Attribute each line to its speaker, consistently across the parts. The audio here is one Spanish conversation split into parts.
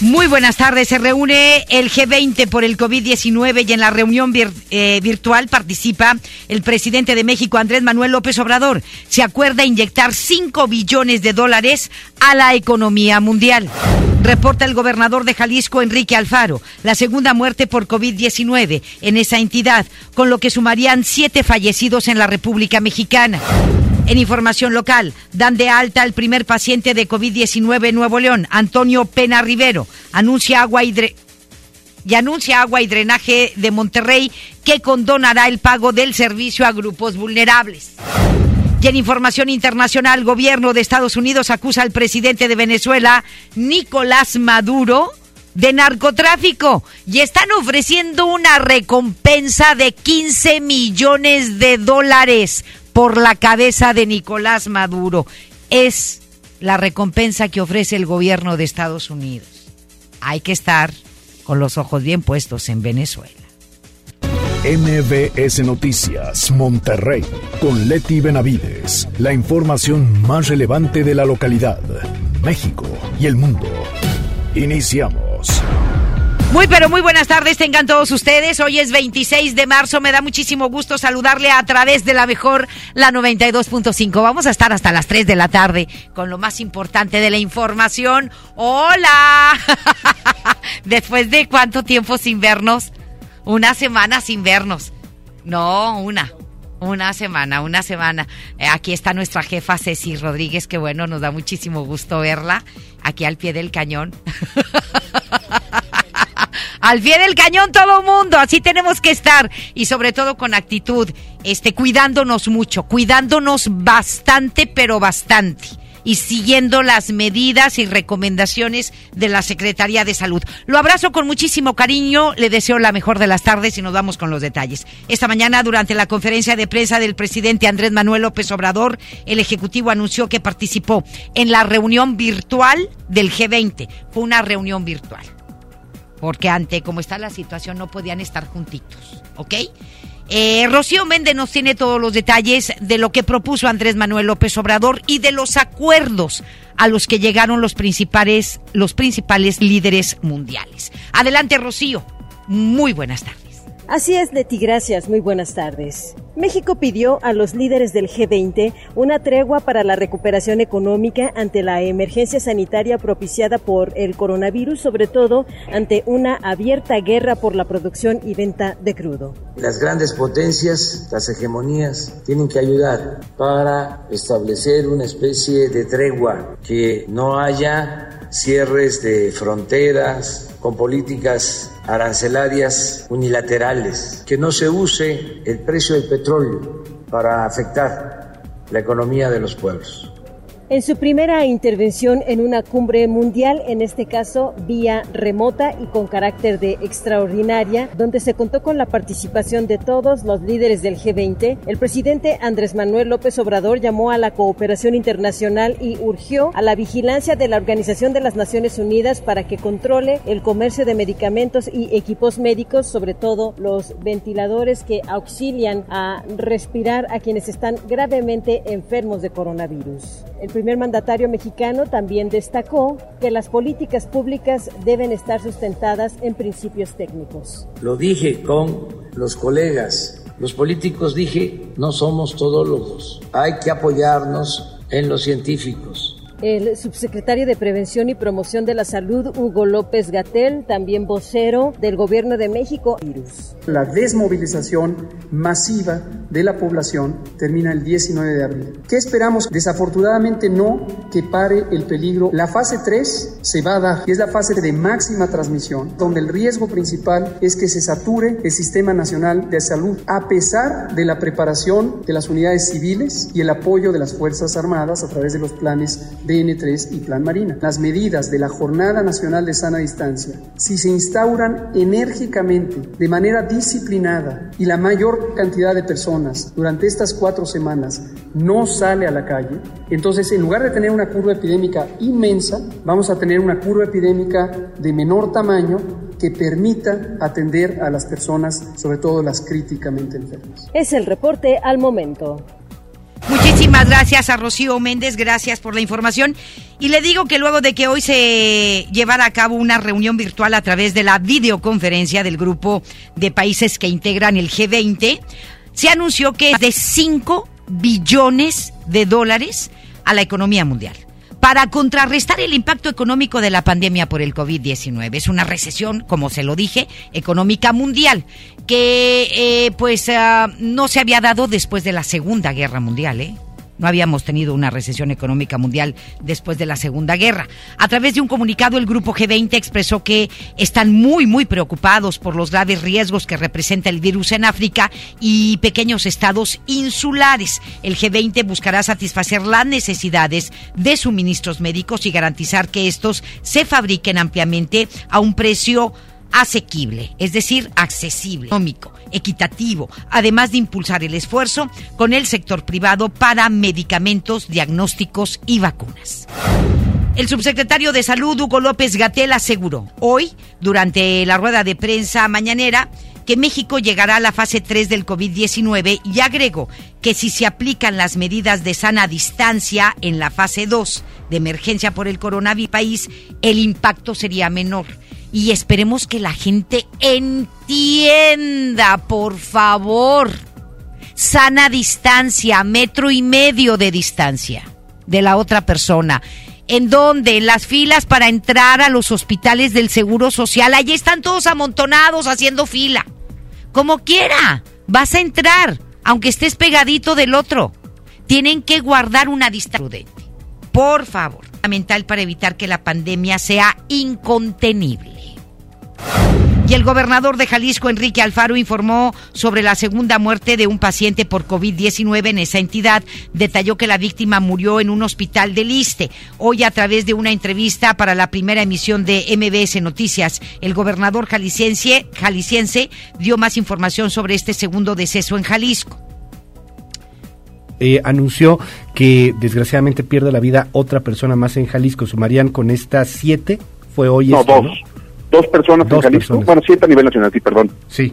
Speaker 1: muy buenas tardes. Se reúne el G20 por el COVID-19 y en la reunión eh, virtual participa el presidente de México, Andrés Manuel López Obrador. Se acuerda inyectar 5 billones de dólares a la economía mundial. Reporta el gobernador de Jalisco, Enrique Alfaro, la segunda muerte por COVID-19 en esa entidad, con lo que sumarían siete fallecidos en la República Mexicana. En información local, dan de alta al primer paciente de COVID-19 en Nuevo León, Antonio Pena Rivero. Anuncia agua y, anuncia agua y drenaje de Monterrey que condonará el pago del servicio a grupos vulnerables. Y en información internacional, gobierno de Estados Unidos acusa al presidente de Venezuela, Nicolás Maduro, de narcotráfico y están ofreciendo una recompensa de 15 millones de dólares por la cabeza de Nicolás Maduro. Es la recompensa que ofrece el gobierno de Estados Unidos. Hay que estar con los ojos bien puestos en Venezuela.
Speaker 2: MBS Noticias, Monterrey, con Leti Benavides. La información más relevante de la localidad, México y el mundo. Iniciamos.
Speaker 1: Muy pero muy buenas tardes tengan todos ustedes. Hoy es 26 de marzo. Me da muchísimo gusto saludarle a través de la mejor, la 92.5. Vamos a estar hasta las 3 de la tarde con lo más importante de la información. Hola. Después de cuánto tiempo sin vernos? Una semana sin vernos. No, una. Una semana, una semana. Eh, aquí está nuestra jefa Ceci Rodríguez, que bueno, nos da muchísimo gusto verla aquí al pie del cañón. al pie del cañón todo mundo, así tenemos que estar y sobre todo con actitud, este cuidándonos mucho, cuidándonos bastante, pero bastante y siguiendo las medidas y recomendaciones de la Secretaría de Salud. Lo abrazo con muchísimo cariño, le deseo la mejor de las tardes y nos vamos con los detalles. Esta mañana, durante la conferencia de prensa del presidente Andrés Manuel López Obrador, el Ejecutivo anunció que participó en la reunión virtual del G20. Fue una reunión virtual porque ante cómo está la situación no podían estar juntitos, ¿ok? Eh, Rocío Méndez nos tiene todos los detalles de lo que propuso Andrés Manuel López Obrador y de los acuerdos a los que llegaron los principales, los principales líderes mundiales. Adelante, Rocío. Muy buenas tardes.
Speaker 3: Así es, Leti, gracias. Muy buenas tardes. México pidió a los líderes del G20 una tregua para la recuperación económica ante la emergencia sanitaria propiciada por el coronavirus, sobre todo ante una abierta guerra por la producción y venta de crudo.
Speaker 4: Las grandes potencias, las hegemonías, tienen que ayudar para establecer una especie de tregua, que no haya cierres de fronteras, con políticas arancelarias unilaterales, que no se use el precio del petróleo para afectar la economía de los pueblos.
Speaker 3: En su primera intervención en una cumbre mundial, en este caso vía remota y con carácter de extraordinaria, donde se contó con la participación de todos los líderes del G20, el presidente Andrés Manuel López Obrador llamó a la cooperación internacional y urgió a la vigilancia de la Organización de las Naciones Unidas para que controle el comercio de medicamentos y equipos médicos, sobre todo los ventiladores que auxilian a respirar a quienes están gravemente enfermos de coronavirus. El primer mandatario mexicano también destacó que las políticas públicas deben estar sustentadas en principios técnicos.
Speaker 4: Lo dije con los colegas, los políticos dije, no somos todólogos, hay que apoyarnos en los científicos
Speaker 3: el subsecretario de Prevención y Promoción de la Salud, Hugo López Gatel, también vocero del Gobierno de México.
Speaker 5: La desmovilización masiva de la población termina el 19 de abril. ¿Qué esperamos? Desafortunadamente no que pare el peligro. La fase 3 se va a dar y es la fase de máxima transmisión, donde el riesgo principal es que se sature el Sistema Nacional de Salud, a pesar de la preparación de las unidades civiles y el apoyo de las Fuerzas Armadas a través de los planes DN3 y Plan Marina. Las medidas de la Jornada Nacional de Sana Distancia, si se instauran enérgicamente, de manera disciplinada, y la mayor cantidad de personas durante estas cuatro semanas no sale a la calle, entonces en lugar de tener una curva epidémica inmensa, vamos a tener una curva epidémica de menor tamaño que permita atender a las personas, sobre todo las críticamente enfermas.
Speaker 3: Es el reporte al momento.
Speaker 1: Muchísimas gracias a Rocío Méndez, gracias por la información. Y le digo que luego de que hoy se llevara a cabo una reunión virtual a través de la videoconferencia del grupo de países que integran el G20, se anunció que es de 5 billones de dólares a la economía mundial para contrarrestar el impacto económico de la pandemia por el COVID-19. Es una recesión, como se lo dije, económica mundial, que eh, pues ah, no se había dado después de la Segunda Guerra Mundial, ¿eh? No habíamos tenido una recesión económica mundial después de la Segunda Guerra. A través de un comunicado, el Grupo G20 expresó que están muy, muy preocupados por los graves riesgos que representa el virus en África y pequeños estados insulares. El G20 buscará satisfacer las necesidades de suministros médicos y garantizar que estos se fabriquen ampliamente a un precio asequible, es decir, accesible, económico, equitativo, además de impulsar el esfuerzo con el sector privado para medicamentos, diagnósticos y vacunas. El subsecretario de Salud, Hugo López Gatel, aseguró hoy, durante la rueda de prensa mañanera, que México llegará a la fase 3 del COVID-19 y agregó que si se aplican las medidas de sana distancia en la fase 2 de emergencia por el coronavirus, el impacto sería menor y esperemos que la gente entienda, por favor. Sana distancia, metro y medio de distancia de la otra persona. En donde las filas para entrar a los hospitales del Seguro Social, allí están todos amontonados haciendo fila. Como quiera, vas a entrar, aunque estés pegadito del otro. Tienen que guardar una distancia prudente. Por favor, fundamental para evitar que la pandemia sea incontenible. Y el gobernador de Jalisco, Enrique Alfaro, informó sobre la segunda muerte de un paciente por COVID-19 en esa entidad. Detalló que la víctima murió en un hospital de Liste. Hoy, a través de una entrevista para la primera emisión de MBS Noticias, el gobernador jalisciense, jalisciense dio más información sobre este segundo deceso en Jalisco.
Speaker 6: Eh, anunció que desgraciadamente pierde la vida otra persona más en Jalisco. Sumarían con estas siete. Fue hoy.
Speaker 7: No, dos. Dos personas en Jalisco. Bueno, siete a nivel nacional, sí, perdón.
Speaker 6: Sí,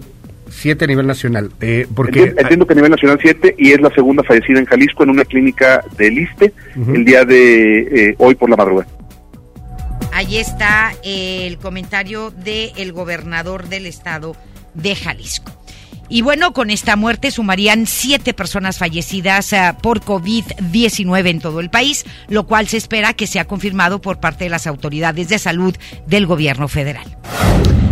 Speaker 6: siete a nivel nacional. Eh, porque
Speaker 7: entiendo, que a nivel nacional siete y es la segunda fallecida en Jalisco en una clínica de Liste el día de eh, hoy por la madrugada.
Speaker 1: Ahí está el comentario del gobernador del estado de Jalisco. Y bueno, con esta muerte sumarían siete personas fallecidas uh, por COVID-19 en todo el país, lo cual se espera que sea confirmado por parte de las autoridades de salud del gobierno federal.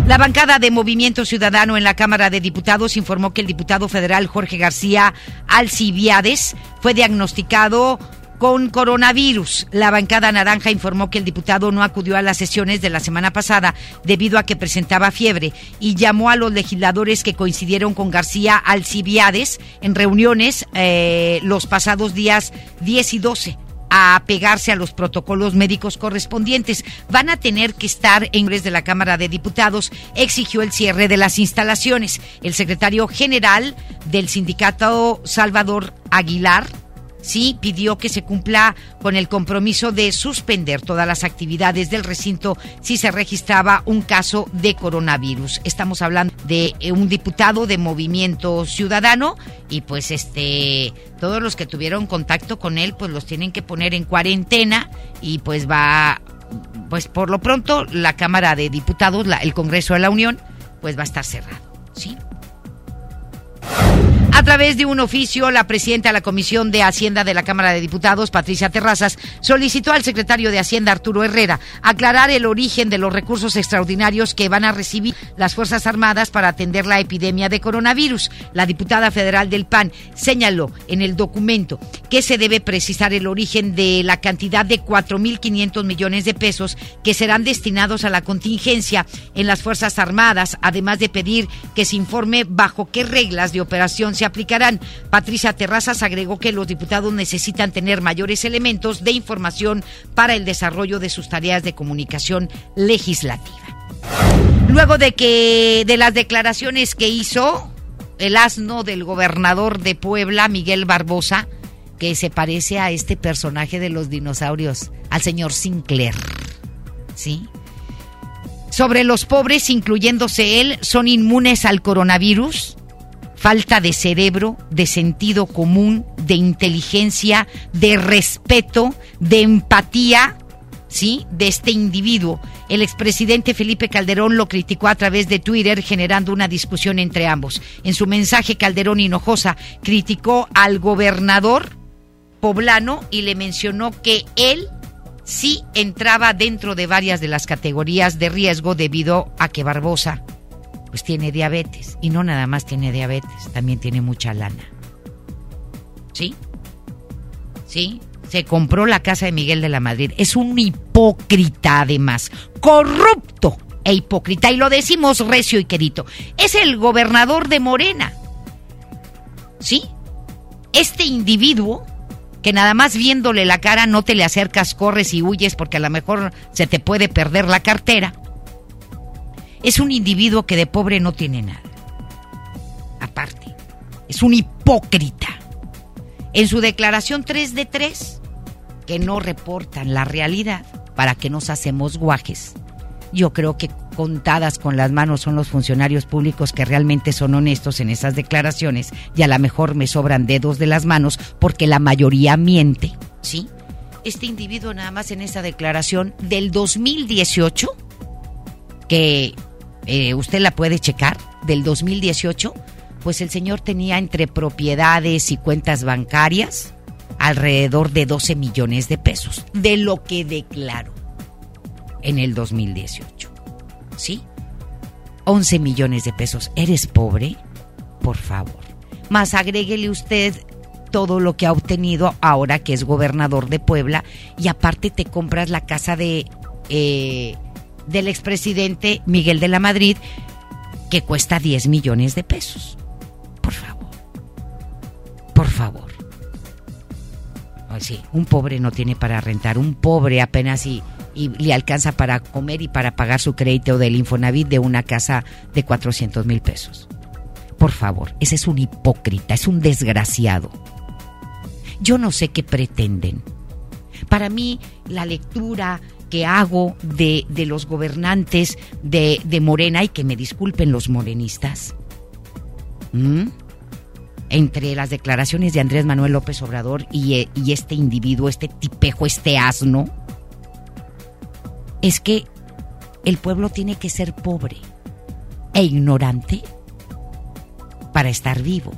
Speaker 1: La bancada de Movimiento Ciudadano en la Cámara de Diputados informó que el diputado federal Jorge García Alcibiades fue diagnosticado con coronavirus. La bancada naranja informó que el diputado no acudió a las sesiones de la semana pasada debido a que presentaba fiebre y llamó a los legisladores que coincidieron con García Alcibiades en reuniones eh, los pasados días 10 y 12 a pegarse a los protocolos médicos correspondientes. Van a tener que estar en de la Cámara de Diputados. Exigió el cierre de las instalaciones. El secretario general del sindicato Salvador Aguilar sí pidió que se cumpla con el compromiso de suspender todas las actividades del recinto si se registraba un caso de coronavirus. Estamos hablando de eh, un diputado de Movimiento Ciudadano y pues este todos los que tuvieron contacto con él pues los tienen que poner en cuarentena y pues va pues por lo pronto la Cámara de Diputados, el Congreso de la Unión pues va a estar cerrado, ¿sí? A través de un oficio, la presidenta de la Comisión de Hacienda de la Cámara de Diputados, Patricia Terrazas, solicitó al secretario de Hacienda, Arturo Herrera, aclarar el origen de los recursos extraordinarios que van a recibir las Fuerzas Armadas para atender la epidemia de coronavirus. La diputada federal del PAN señaló en el documento que se debe precisar el origen de la cantidad de 4.500 millones de pesos que serán destinados a la contingencia en las Fuerzas Armadas, además de pedir que se informe bajo qué reglas de operación se aplicarán. Patricia Terrazas agregó que los diputados necesitan tener mayores elementos de información para el desarrollo de sus tareas de comunicación legislativa. Luego de que de las declaraciones que hizo el asno del gobernador de Puebla, Miguel Barbosa, que se parece a este personaje de los dinosaurios, al señor Sinclair. ¿Sí? sobre los pobres, incluyéndose él, son inmunes al coronavirus. Falta de cerebro, de sentido común, de inteligencia, de respeto, de empatía, ¿sí? De este individuo. El expresidente Felipe Calderón lo criticó a través de Twitter, generando una discusión entre ambos. En su mensaje, Calderón Hinojosa criticó al gobernador poblano y le mencionó que él sí entraba dentro de varias de las categorías de riesgo debido a que Barbosa pues tiene diabetes y no nada más tiene diabetes, también tiene mucha lana. ¿Sí? ¿Sí? Se compró la casa de Miguel de la Madrid. Es un hipócrita además, corrupto e hipócrita. Y lo decimos recio y querido. Es el gobernador de Morena. ¿Sí? Este individuo que nada más viéndole la cara no te le acercas, corres y huyes porque a lo mejor se te puede perder la cartera. Es un individuo que de pobre no tiene nada. Aparte, es un hipócrita. En su declaración 3 de 3, que no reportan la realidad para que nos hacemos guajes. Yo creo que contadas con las manos son los funcionarios públicos que realmente son honestos en esas declaraciones y a lo mejor me sobran dedos de las manos porque la mayoría miente, ¿sí? Este individuo nada más en esa declaración del 2018, que eh, usted la puede checar, del 2018, pues el señor tenía entre propiedades y cuentas bancarias alrededor de 12 millones de pesos, de lo que declaró en el 2018. ¿Sí? 11 millones de pesos. ¿Eres pobre? Por favor. Más agréguele usted todo lo que ha obtenido ahora que es gobernador de Puebla y aparte te compras la casa de eh, del expresidente Miguel de la Madrid que cuesta 10 millones de pesos. Por favor. Por favor. sí, un pobre no tiene para rentar, un pobre apenas y y le alcanza para comer y para pagar su crédito del Infonavit de una casa de 400 mil pesos. Por favor, ese es un hipócrita, es un desgraciado. Yo no sé qué pretenden. Para mí, la lectura que hago de, de los gobernantes de, de, Morena, y que me disculpen los morenistas, entre las declaraciones de Andrés Manuel López Obrador y, y este individuo, este tipejo, este asno, es que el pueblo tiene que ser pobre e ignorante para estar vivo.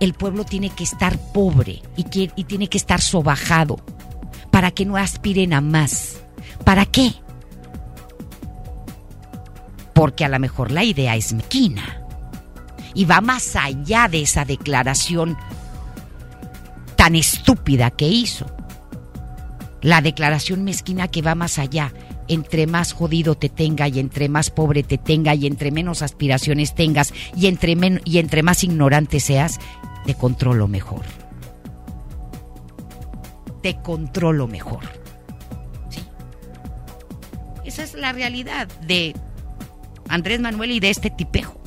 Speaker 1: El pueblo tiene que estar pobre y, y tiene que estar sobajado para que no aspiren a más. ¿Para qué? Porque a lo mejor la idea es mezquina y va más allá de esa declaración tan estúpida que hizo. La declaración mezquina que va más allá entre más jodido te tenga y entre más pobre te tenga y entre menos aspiraciones tengas y entre, y entre más ignorante seas, te controlo mejor. Te controlo mejor. Esa es la realidad de Andrés Manuel y de este tipejo.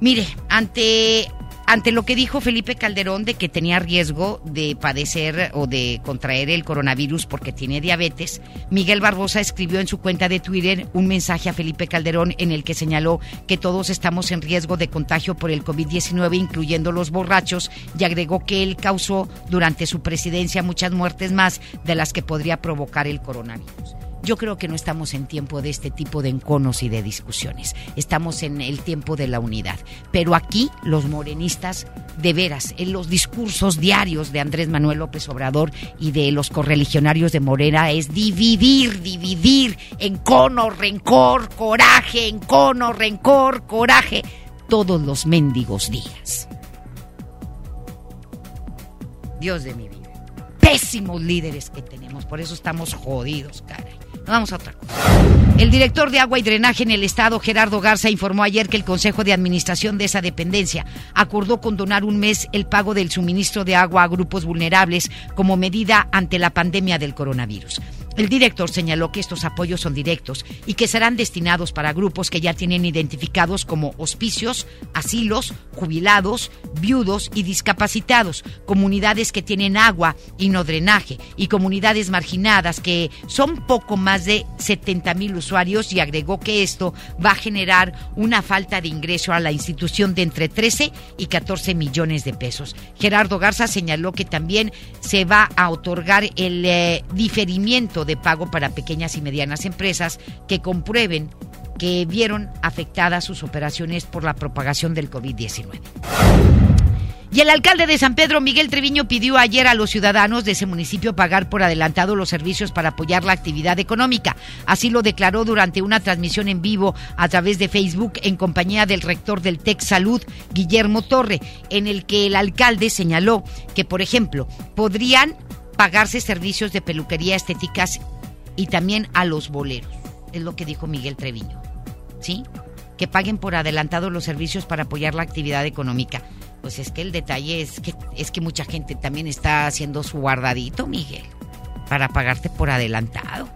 Speaker 1: Mire, ante ante lo que dijo Felipe Calderón de que tenía riesgo de padecer o de contraer el coronavirus porque tiene diabetes, Miguel Barbosa escribió en su cuenta de Twitter un mensaje a Felipe Calderón en el que señaló que todos estamos en riesgo de contagio por el COVID-19, incluyendo los borrachos, y agregó que él causó durante su presidencia muchas muertes más de las que podría provocar el coronavirus. Yo creo que no estamos en tiempo de este tipo de enconos y de discusiones. Estamos en el tiempo de la unidad. Pero aquí los morenistas, de veras, en los discursos diarios de Andrés Manuel López Obrador y de los correligionarios de Morena es dividir, dividir, encono, rencor, coraje, encono, rencor, coraje, todos los mendigos días. Dios de mi vida. Pésimos líderes que tenemos, por eso estamos jodidos, caray. Vamos a otra cosa. El director de agua y drenaje en el estado, Gerardo Garza, informó ayer que el Consejo de Administración de esa dependencia acordó condonar un mes el pago del suministro de agua a grupos vulnerables como medida ante la pandemia del coronavirus. El director señaló que estos apoyos son directos y que serán destinados para grupos que ya tienen identificados como hospicios, asilos, jubilados, viudos y discapacitados, comunidades que tienen agua y no drenaje y comunidades marginadas que son poco más de 70 mil usuarios y agregó que esto va a generar una falta de ingreso a la institución de entre 13 y 14 millones de pesos. Gerardo Garza señaló que también se va a otorgar el eh, diferimiento de pago para pequeñas y medianas empresas que comprueben que vieron afectadas sus operaciones por la propagación del COVID-19. Y el alcalde de San Pedro, Miguel Treviño, pidió ayer a los ciudadanos de ese municipio pagar por adelantado los servicios para apoyar la actividad económica. Así lo declaró durante una transmisión en vivo a través de Facebook en compañía del rector del TEC Salud, Guillermo Torre, en el que el alcalde señaló que, por ejemplo, podrían pagarse servicios de peluquería estéticas y también a los boleros. Es lo que dijo Miguel Treviño. ¿Sí? Que paguen por adelantado los servicios para apoyar la actividad económica. Pues es que el detalle es que es que mucha gente también está haciendo su guardadito, Miguel, para pagarte por adelantado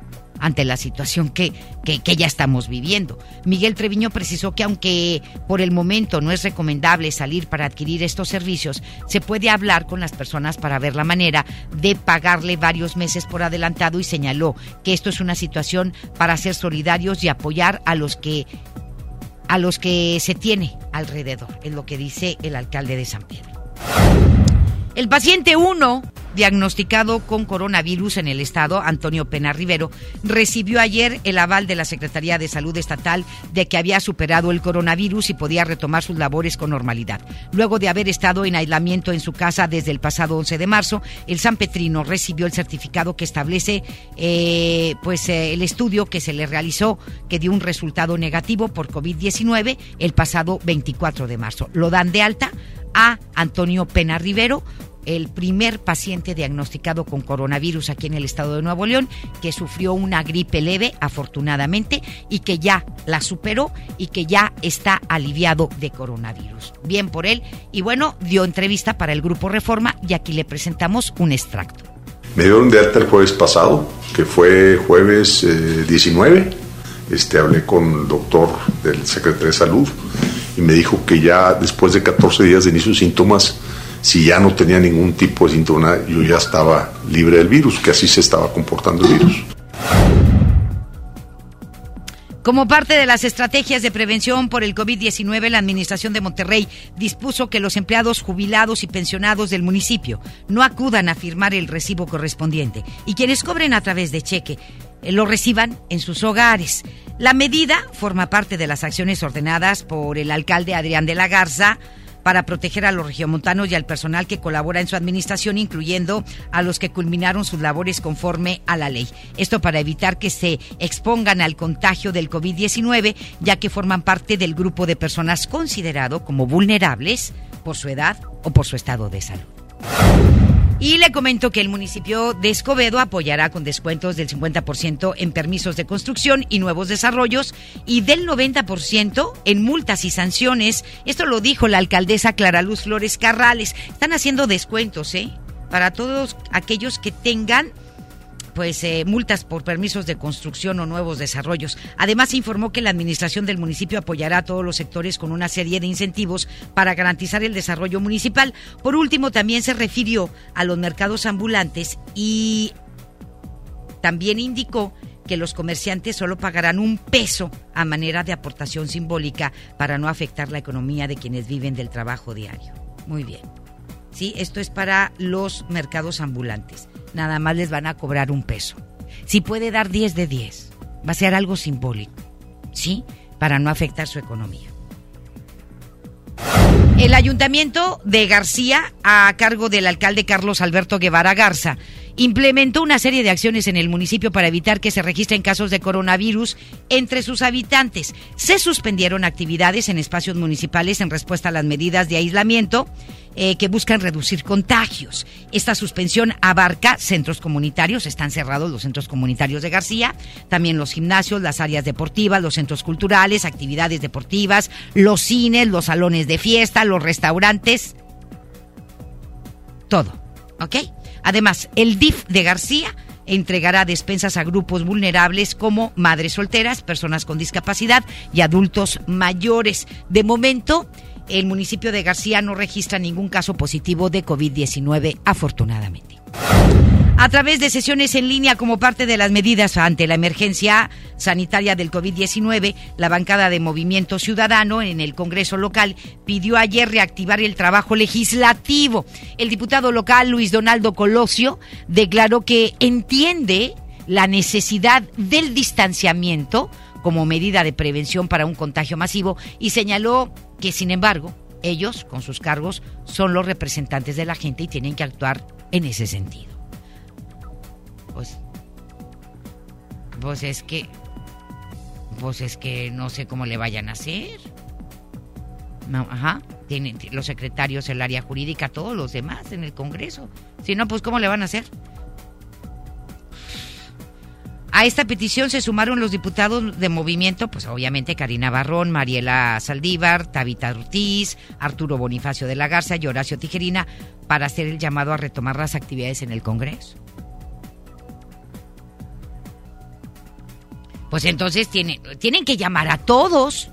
Speaker 1: ante la situación que, que, ya estamos viviendo. Miguel Treviño precisó que aunque por el momento no es recomendable salir para adquirir estos servicios, se puede hablar con las personas para ver la manera de pagarle varios meses por adelantado y señaló que esto es una situación para ser solidarios y apoyar a los que a los que se tiene alrededor, es lo que dice el alcalde de San Pedro. El paciente 1 diagnosticado con coronavirus en el estado, Antonio Pena Rivero, recibió ayer el aval de la Secretaría de Salud Estatal de que había superado el coronavirus y podía retomar sus labores con normalidad. Luego de haber estado en aislamiento en su casa desde el pasado 11 de marzo, el San Petrino recibió el certificado que establece eh, pues eh, el estudio que se le realizó que dio un resultado negativo por COVID-19 el pasado 24 de marzo. Lo dan de alta a Antonio Pena Rivero el primer paciente diagnosticado con coronavirus aquí en el estado de Nuevo León, que sufrió una gripe leve, afortunadamente, y que ya la superó y que ya está aliviado de coronavirus. Bien por él. Y bueno, dio entrevista para el Grupo Reforma y aquí le presentamos un extracto.
Speaker 8: Me dieron de alta el jueves pasado, que fue jueves 19. Eh, este, hablé con el doctor del secretario de Salud y me dijo que ya después de 14 días de inicio de síntomas si ya no tenía ningún tipo de síntoma, yo ya estaba libre del virus, que así se estaba comportando el virus.
Speaker 1: Como parte de las estrategias de prevención por el COVID-19, la Administración de Monterrey dispuso que los empleados jubilados y pensionados del municipio no acudan a firmar el recibo correspondiente y quienes cobren a través de cheque lo reciban en sus hogares. La medida forma parte de las acciones ordenadas por el alcalde Adrián de la Garza para proteger a los regiomontanos y al personal que colabora en su administración, incluyendo a los que culminaron sus labores conforme a la ley. Esto para evitar que se expongan al contagio del COVID-19, ya que forman parte del grupo de personas considerado como vulnerables por su edad o por su estado de salud. Y le comento que el municipio de Escobedo apoyará con descuentos del 50% en permisos de construcción y nuevos desarrollos y del 90% en multas y sanciones. Esto lo dijo la alcaldesa Clara Luz Flores Carrales. Están haciendo descuentos, ¿eh? Para todos aquellos que tengan pues eh, multas por permisos de construcción o nuevos desarrollos. Además, informó que la administración del municipio apoyará a todos los sectores con una serie de incentivos para garantizar el desarrollo municipal. Por último, también se refirió a los mercados ambulantes y también indicó que los comerciantes solo pagarán un peso a manera de aportación simbólica para no afectar la economía de quienes viven del trabajo diario. Muy bien. Sí, esto es para los mercados ambulantes nada más les van a cobrar un peso. Si puede dar 10 de 10, va a ser algo simbólico, ¿sí? Para no afectar su economía. El ayuntamiento de García, a cargo del alcalde Carlos Alberto Guevara Garza, implementó una serie de acciones en el municipio para evitar que se registren casos de coronavirus entre sus habitantes. Se suspendieron actividades en espacios municipales en respuesta a las medidas de aislamiento eh, que buscan reducir contagios. Esta suspensión abarca centros comunitarios, están cerrados los centros comunitarios de García, también los gimnasios, las áreas deportivas, los centros culturales, actividades deportivas, los cines, los salones de fiesta, los restaurantes, todo. ¿Ok? Además, el DIF de García entregará despensas a grupos vulnerables como madres solteras, personas con discapacidad y adultos mayores. De momento, el municipio de García no registra ningún caso positivo de COVID-19, afortunadamente. A través de sesiones en línea como parte de las medidas ante la emergencia sanitaria del COVID-19, la bancada de Movimiento Ciudadano en el Congreso local pidió ayer reactivar el trabajo legislativo. El diputado local Luis Donaldo Colosio declaró que entiende la necesidad del distanciamiento como medida de prevención para un contagio masivo y señaló que, sin embargo, ellos, con sus cargos, son los representantes de la gente y tienen que actuar en ese sentido. Pues, pues es que, pues es que no sé cómo le vayan a hacer. Ajá, tienen los secretarios, el área jurídica, todos los demás en el Congreso. Si no, pues ¿cómo le van a hacer? A esta petición se sumaron los diputados de movimiento, pues obviamente Karina Barrón, Mariela Saldívar, Tabita Ortiz, Arturo Bonifacio de la Garza y Horacio Tijerina para hacer el llamado a retomar las actividades en el Congreso. Pues entonces tienen, tienen que llamar a todos.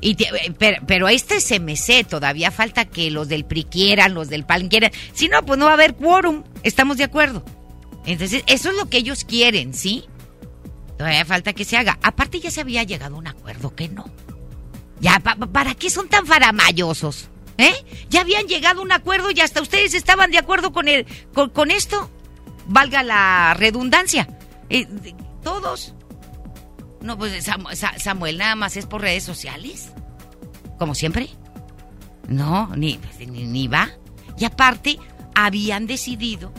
Speaker 1: Y pero, pero, este CMC todavía falta que los del PRI quieran, los del PAN quieran. Si no, pues no va a haber quórum. ¿Estamos de acuerdo? Entonces, eso es lo que ellos quieren, ¿sí? Todavía falta que se haga. Aparte ya se había llegado a un acuerdo que no. Ya, ¿para qué son tan faramayosos? ¿Eh? Ya habían llegado a un acuerdo y hasta ustedes estaban de acuerdo con, el, con, esto. Valga la redundancia. Eh, todos. No, pues Samuel nada más es por redes sociales. Como siempre. No, ni, ni, ni va. Y aparte, habían decidido,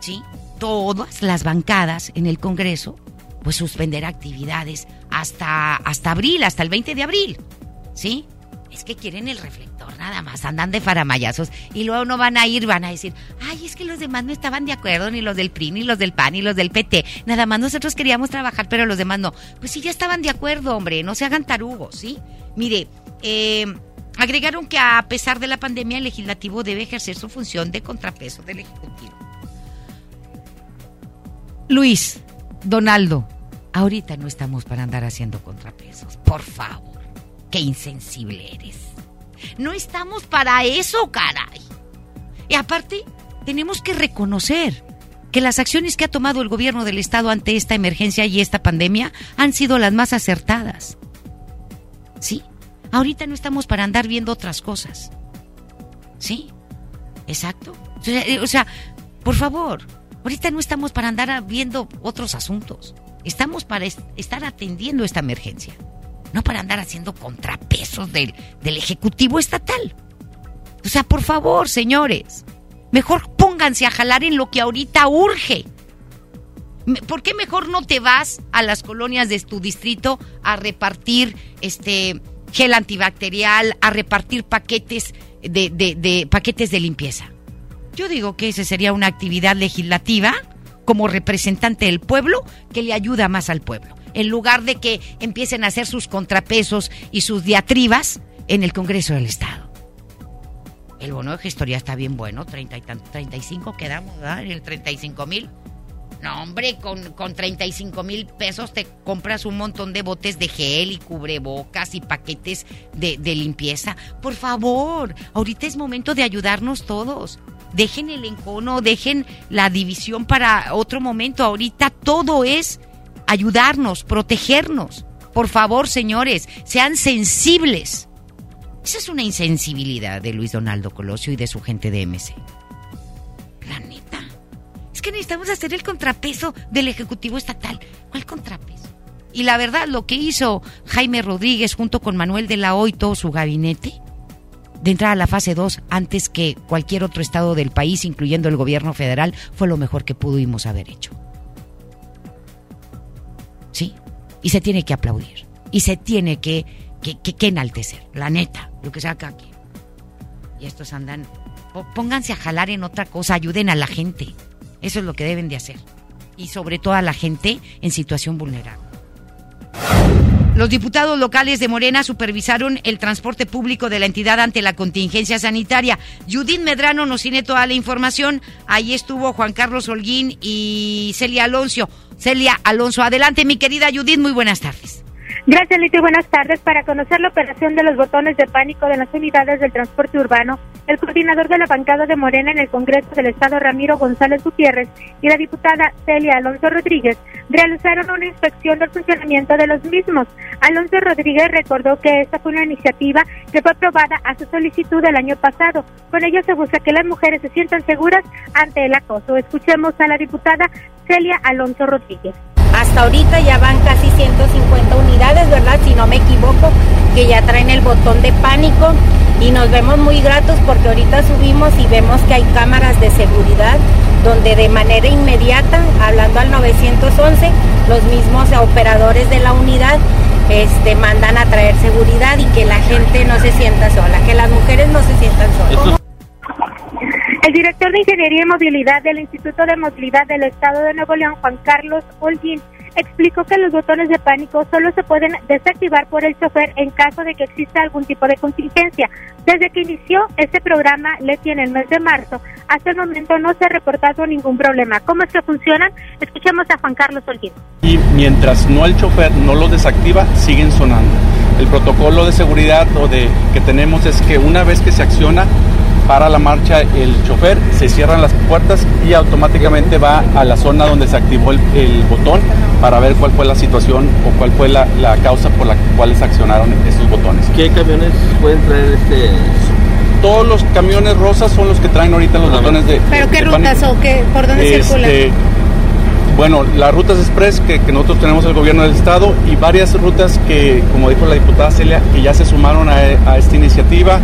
Speaker 1: ¿sí? Todas las bancadas en el Congreso, pues suspender actividades hasta, hasta abril, hasta el 20 de abril. ¿Sí? Es que quieren el reflector, nada más, andan de faramayazos y luego no van a ir, van a decir, ay, es que los demás no estaban de acuerdo, ni los del PRI, ni los del PAN, ni los del PT, nada más nosotros queríamos trabajar, pero los demás no. Pues sí, ya estaban de acuerdo, hombre, no se hagan tarugos, ¿sí? Mire, eh, agregaron que a pesar de la pandemia, el legislativo debe ejercer su función de contrapeso del Ejecutivo. Luis, Donaldo, ahorita no estamos para andar haciendo contrapesos, por favor. Qué insensible eres. No estamos para eso, caray. Y aparte, tenemos que reconocer que las acciones que ha tomado el gobierno del Estado ante esta emergencia y esta pandemia han sido las más acertadas. ¿Sí? Ahorita no estamos para andar viendo otras cosas. ¿Sí? Exacto. O sea, por favor, ahorita no estamos para andar viendo otros asuntos. Estamos para estar atendiendo esta emergencia no para andar haciendo contrapesos del, del Ejecutivo Estatal. O sea, por favor, señores, mejor pónganse a jalar en lo que ahorita urge. ¿Por qué mejor no te vas a las colonias de tu distrito a repartir este gel antibacterial, a repartir paquetes de, de, de paquetes de limpieza? Yo digo que esa sería una actividad legislativa como representante del pueblo que le ayuda más al pueblo en lugar de que empiecen a hacer sus contrapesos y sus diatribas en el Congreso del Estado. El bono de gestoría está bien bueno, 30 y 35 quedamos, ¿verdad? En el 35 mil. No, hombre, con, con 35 mil pesos te compras un montón de botes de gel y cubrebocas y paquetes de, de limpieza. Por favor, ahorita es momento de ayudarnos todos. Dejen el encono, dejen la división para otro momento. Ahorita todo es ayudarnos, protegernos. Por favor, señores, sean sensibles. Esa es una insensibilidad de Luis Donaldo Colosio y de su gente de MC. La neta. Es que necesitamos hacer el contrapeso del Ejecutivo Estatal. ¿Cuál contrapeso? Y la verdad, lo que hizo Jaime Rodríguez junto con Manuel de la O y todo su gabinete, de entrar a la fase 2 antes que cualquier otro estado del país, incluyendo el gobierno federal, fue lo mejor que pudimos haber hecho. Y se tiene que aplaudir y se tiene que, que, enaltecer, la neta, lo que sea acá aquí. Y estos andan, pónganse a jalar en otra cosa, ayuden a la gente. Eso es lo que deben de hacer. Y sobre todo a la gente en situación vulnerable. Los diputados locales de Morena supervisaron el transporte público de la entidad ante la contingencia sanitaria. Judith Medrano nos tiene toda la información. Ahí estuvo Juan Carlos Holguín y Celia Alonso. Celia Alonso, adelante mi querida Judith, muy buenas tardes.
Speaker 9: Gracias, Lito, y buenas tardes. Para conocer la operación de los botones de pánico de las unidades del transporte urbano, el coordinador de la bancada de Morena en el Congreso del Estado, Ramiro González Gutiérrez, y la diputada Celia Alonso Rodríguez, realizaron una inspección del funcionamiento de los mismos. Alonso Rodríguez recordó que esta fue una iniciativa que fue aprobada a su solicitud el año pasado. Con ello se busca que las mujeres se sientan seguras ante el acoso. Escuchemos a la diputada Celia Alonso Rodríguez.
Speaker 10: Hasta ahorita ya van casi 150 unidades, ¿verdad? Si no me equivoco, que ya traen el botón de pánico y nos vemos muy gratos porque ahorita subimos y vemos que hay cámaras de seguridad donde de manera inmediata, hablando al 911, los mismos operadores de la unidad este, mandan a traer seguridad y que la gente no se sienta sola, que las mujeres no se sientan solas.
Speaker 9: El director de Ingeniería y Movilidad del Instituto de Movilidad del Estado de Nuevo León, Juan Carlos Holguín, explicó que los botones de pánico solo se pueden desactivar por el chofer en caso de que exista algún tipo de contingencia. Desde que inició este programa, Leti, en el mes de marzo, hasta el momento no se ha reportado ningún problema. ¿Cómo es que funcionan? Escuchemos a Juan Carlos Holguín.
Speaker 11: Y mientras no el chofer no los desactiva, siguen sonando. El protocolo de seguridad o de que tenemos es que una vez que se acciona, para la marcha el chofer, se cierran las puertas y automáticamente va a la zona donde se activó el, botón para ver cuál fue la situación o cuál fue la, causa por la cual se accionaron estos botones.
Speaker 12: ¿Qué camiones pueden traer este
Speaker 11: todos los camiones rosas son los que traen ahorita los botones de.
Speaker 9: ¿Pero qué rutas o qué? ¿Por dónde
Speaker 11: este,
Speaker 9: circulan?
Speaker 11: Bueno, las rutas express que, nosotros tenemos el gobierno del estado y varias rutas que, como dijo la diputada Celia, que ya se sumaron a esta iniciativa.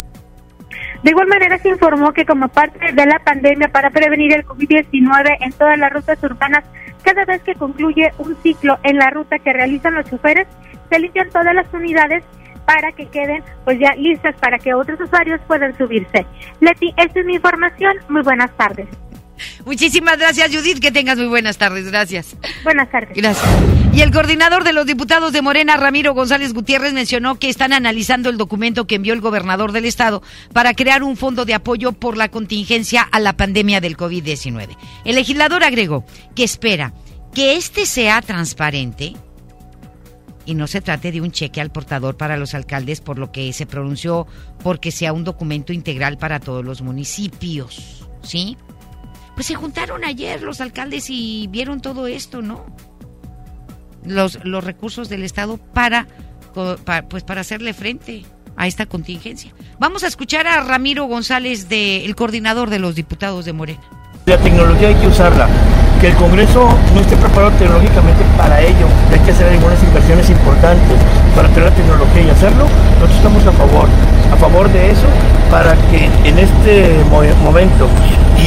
Speaker 9: De igual manera se informó que como parte de la pandemia para prevenir el COVID-19 en todas las rutas urbanas, cada vez que concluye un ciclo en la ruta que realizan los choferes, se limpian todas las unidades para que queden pues ya listas para que otros usuarios puedan subirse. Leti, esta es mi información. Muy buenas tardes.
Speaker 1: Muchísimas gracias, Judith. Que tengas muy buenas tardes. Gracias.
Speaker 9: Buenas tardes.
Speaker 1: Gracias. Y el coordinador de los diputados de Morena, Ramiro González Gutiérrez, mencionó que están analizando el documento que envió el gobernador del estado para crear un fondo de apoyo por la contingencia a la pandemia del COVID-19. El legislador agregó que espera que este sea transparente y no se trate de un cheque al portador para los alcaldes, por lo que se pronunció porque sea un documento integral para todos los municipios. ¿Sí? Pues se juntaron ayer los alcaldes y vieron todo esto, ¿no? Los, los recursos del Estado para, pues para hacerle frente a esta contingencia. Vamos a escuchar a Ramiro González, el coordinador de los diputados de Morena.
Speaker 13: La tecnología hay que usarla. Que el Congreso no esté preparado tecnológicamente para ello. Hay que hacer algunas inversiones importantes para tener la tecnología y hacerlo. Nosotros estamos a favor, a favor de eso, para que en este momento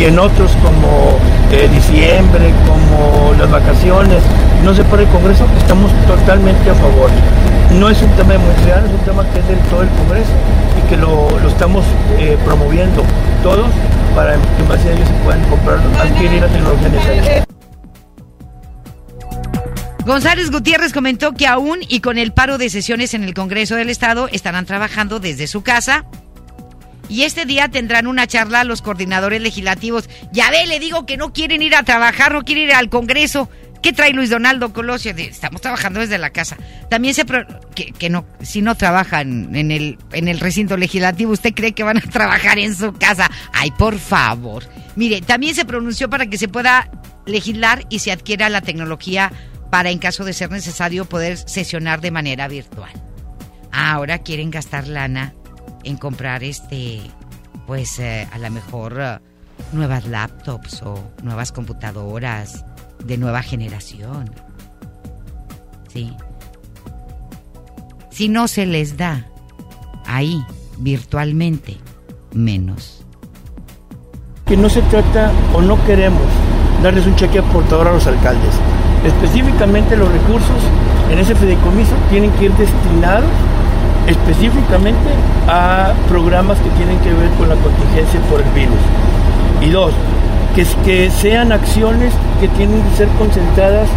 Speaker 13: y en otros como eh, diciembre, como las vacaciones, no se pone el Congreso, estamos totalmente a favor. No es un tema de Montreal, es un tema que es del todo el Congreso y que lo, estamos eh, promoviendo todos para que más de ellos se puedan comprar, adquirir la tecnología necesaria.
Speaker 1: González Gutiérrez comentó que aún y con el paro de sesiones en el Congreso del Estado estarán trabajando desde su casa y este día tendrán una charla los coordinadores legislativos. Ya ve, le digo que no quieren ir a trabajar, no quieren ir al Congreso. ¿Qué trae Luis Donaldo Colosio? Estamos trabajando desde la casa. También se que, que, no, si no trabajan en el en el recinto legislativo, ¿usted cree que van a trabajar en su casa? Ay, por favor. Mire, también se pronunció para que se pueda legislar y se adquiera la tecnología para en caso de ser necesario poder sesionar de manera virtual. Ahora quieren gastar lana en comprar este, pues eh, a lo mejor eh, nuevas laptops o nuevas computadoras de nueva generación. ¿Sí? Si no se les da ahí virtualmente, menos.
Speaker 13: Que no se trata o no queremos darles un cheque aportador a los alcaldes. Específicamente los recursos en ese fideicomiso tienen que ir destinados específicamente a programas que tienen que ver con la contingencia por el virus. Y dos, que, sean acciones que tienen que ser concentradas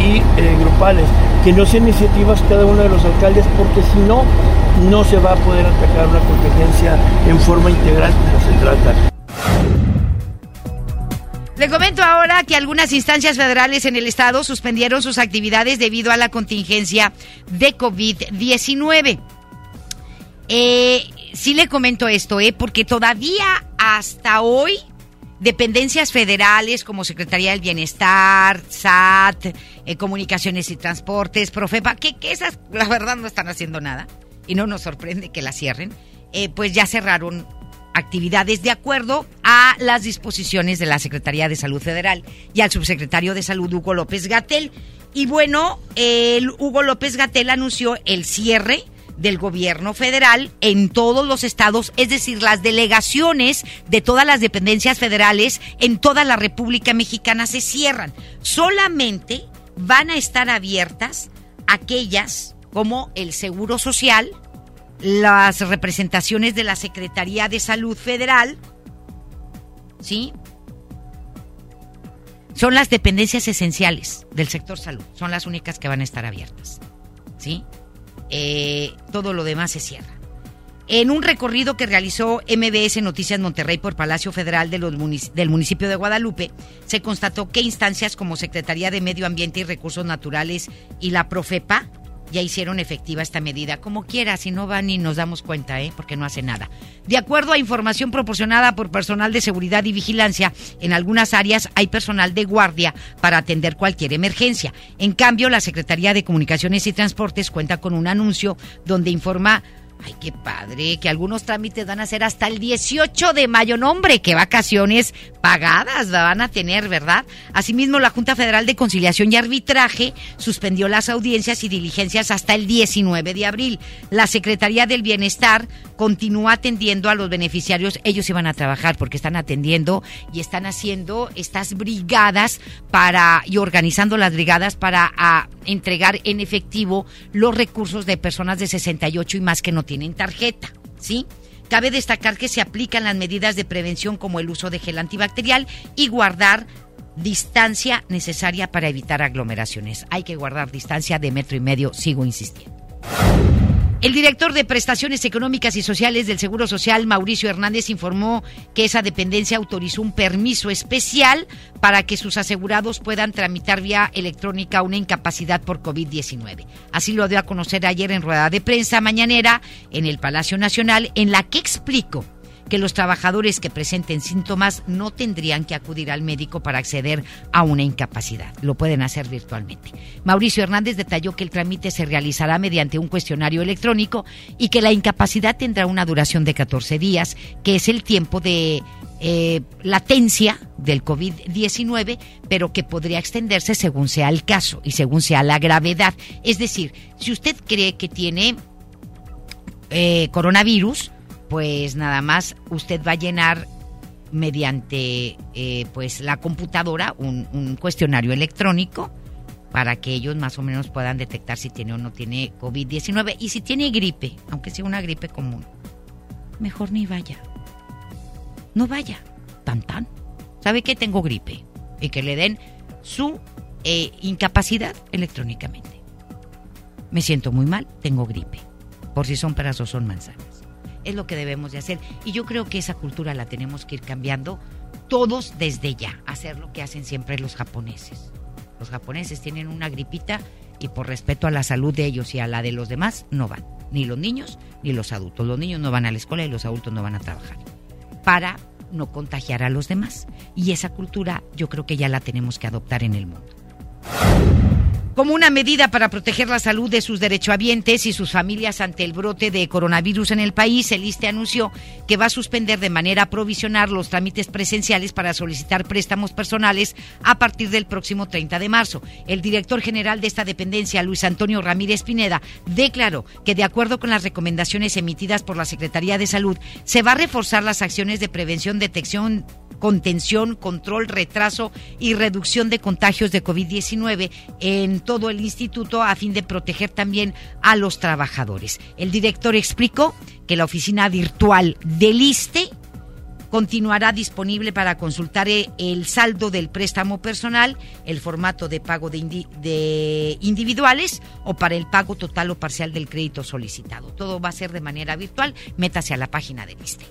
Speaker 13: y eh, grupales, que no sean iniciativas cada uno de los alcaldes, porque si no, no se va a poder atacar una contingencia en forma integral como se trata.
Speaker 1: Le comento ahora que algunas instancias federales en el estado suspendieron sus actividades debido a la contingencia de COVID-19. Eh, sí le comento esto, eh, porque todavía hasta hoy dependencias federales como Secretaría del Bienestar, SAT, eh, Comunicaciones y Transportes, Profepa, que, que, esas la verdad no están haciendo nada y no nos sorprende que las cierren, eh, pues ya cerraron actividades de acuerdo a las disposiciones de la Secretaría de Salud Federal y al subsecretario de Salud Hugo López Gatel. Y bueno, el Hugo López Gatel anunció el cierre del gobierno federal en todos los estados, es decir, las delegaciones de todas las dependencias federales en toda la República Mexicana se cierran. Solamente van a estar abiertas aquellas como el Seguro Social, las representaciones de la Secretaría de Salud Federal, ¿sí? Son las dependencias esenciales del sector salud, son las únicas que van a estar abiertas, ¿sí? Eh, todo lo demás se cierra. En un recorrido que realizó MBS Noticias Monterrey por Palacio Federal del municipio de Guadalupe, se constató que instancias como Secretaría de Medio Ambiente y Recursos Naturales y la Profepa ya hicieron efectiva esta medida. Como quiera, si no van y nos damos cuenta, ¿eh? porque no hace nada. De acuerdo a información proporcionada por personal de seguridad y vigilancia, en algunas áreas hay personal de guardia para atender cualquier emergencia. En cambio, la Secretaría de Comunicaciones y Transportes cuenta con un anuncio donde informa Ay, qué padre, que algunos trámites van a ser hasta el 18 de mayo. No, hombre, qué vacaciones pagadas van a tener, ¿verdad? Asimismo, la Junta Federal de Conciliación y Arbitraje suspendió las audiencias y diligencias hasta el 19 de abril. La Secretaría del Bienestar continúa atendiendo a los beneficiarios. Ellos iban a trabajar porque están atendiendo y están haciendo estas brigadas para y organizando las brigadas para a, entregar en efectivo los recursos de personas de 68 y más que no tienen tarjeta, ¿sí? Cabe destacar que se aplican las medidas de prevención como el uso de gel antibacterial y guardar distancia necesaria para evitar aglomeraciones. Hay que guardar distancia de metro y medio, sigo insistiendo. El director de Prestaciones Económicas y Sociales del Seguro Social, Mauricio Hernández, informó que esa dependencia autorizó un permiso especial para que sus asegurados puedan tramitar vía electrónica una incapacidad por COVID-19. Así lo dio a conocer ayer en rueda de prensa mañanera en el Palacio Nacional, en la que explicó que los trabajadores que presenten síntomas no tendrían que acudir al médico para acceder a una incapacidad. Lo pueden hacer virtualmente. Mauricio Hernández detalló que el trámite se realizará mediante un cuestionario electrónico y que la incapacidad tendrá una duración de 14 días, que es el tiempo de eh, latencia del COVID-19, pero que podría extenderse según sea el caso y según sea la gravedad. Es decir, si usted cree que tiene eh, coronavirus, pues nada más usted va a llenar mediante eh, pues la computadora un, cuestionario electrónico para que ellos más o menos puedan detectar si tiene o no tiene COVID-19 y si tiene gripe, aunque sea una gripe común, mejor ni vaya. No vaya, tan tan. ¿Sabe que tengo gripe? Y que le den su eh, incapacidad electrónicamente. Me siento muy mal, tengo gripe. Por si son peras o son manzanas es lo que debemos de hacer. Y yo creo que esa cultura la tenemos que ir cambiando todos desde ya, hacer lo que hacen siempre los japoneses. Los japoneses tienen una gripita y por respeto a la salud de ellos y a la de los demás, no van. Ni los niños ni los adultos. Los niños no van a la escuela y los adultos no van a trabajar. Para no contagiar a los demás. Y esa cultura yo creo que ya la tenemos que adoptar en el mundo. Como una medida para proteger la salud de sus derechohabientes y sus familias ante el brote de coronavirus en el país, el ISTE anunció que va a suspender de manera provisional los trámites presenciales para solicitar préstamos personales a partir del próximo 30 de marzo. El director general de esta dependencia, Luis Antonio Ramírez Pineda, declaró que de acuerdo con las recomendaciones emitidas por la Secretaría de Salud, se va a reforzar las acciones de prevención, detección, contención, control, retraso y reducción de contagios de COVID-19 en todo el instituto a fin de proteger también a los trabajadores. El director explicó que la oficina virtual del ISTE continuará disponible para consultar eh, el saldo del préstamo personal, el formato de pago de, de, individuales o para el pago total o parcial del crédito solicitado. Todo va a ser de manera virtual. Métase a la página del ISTE.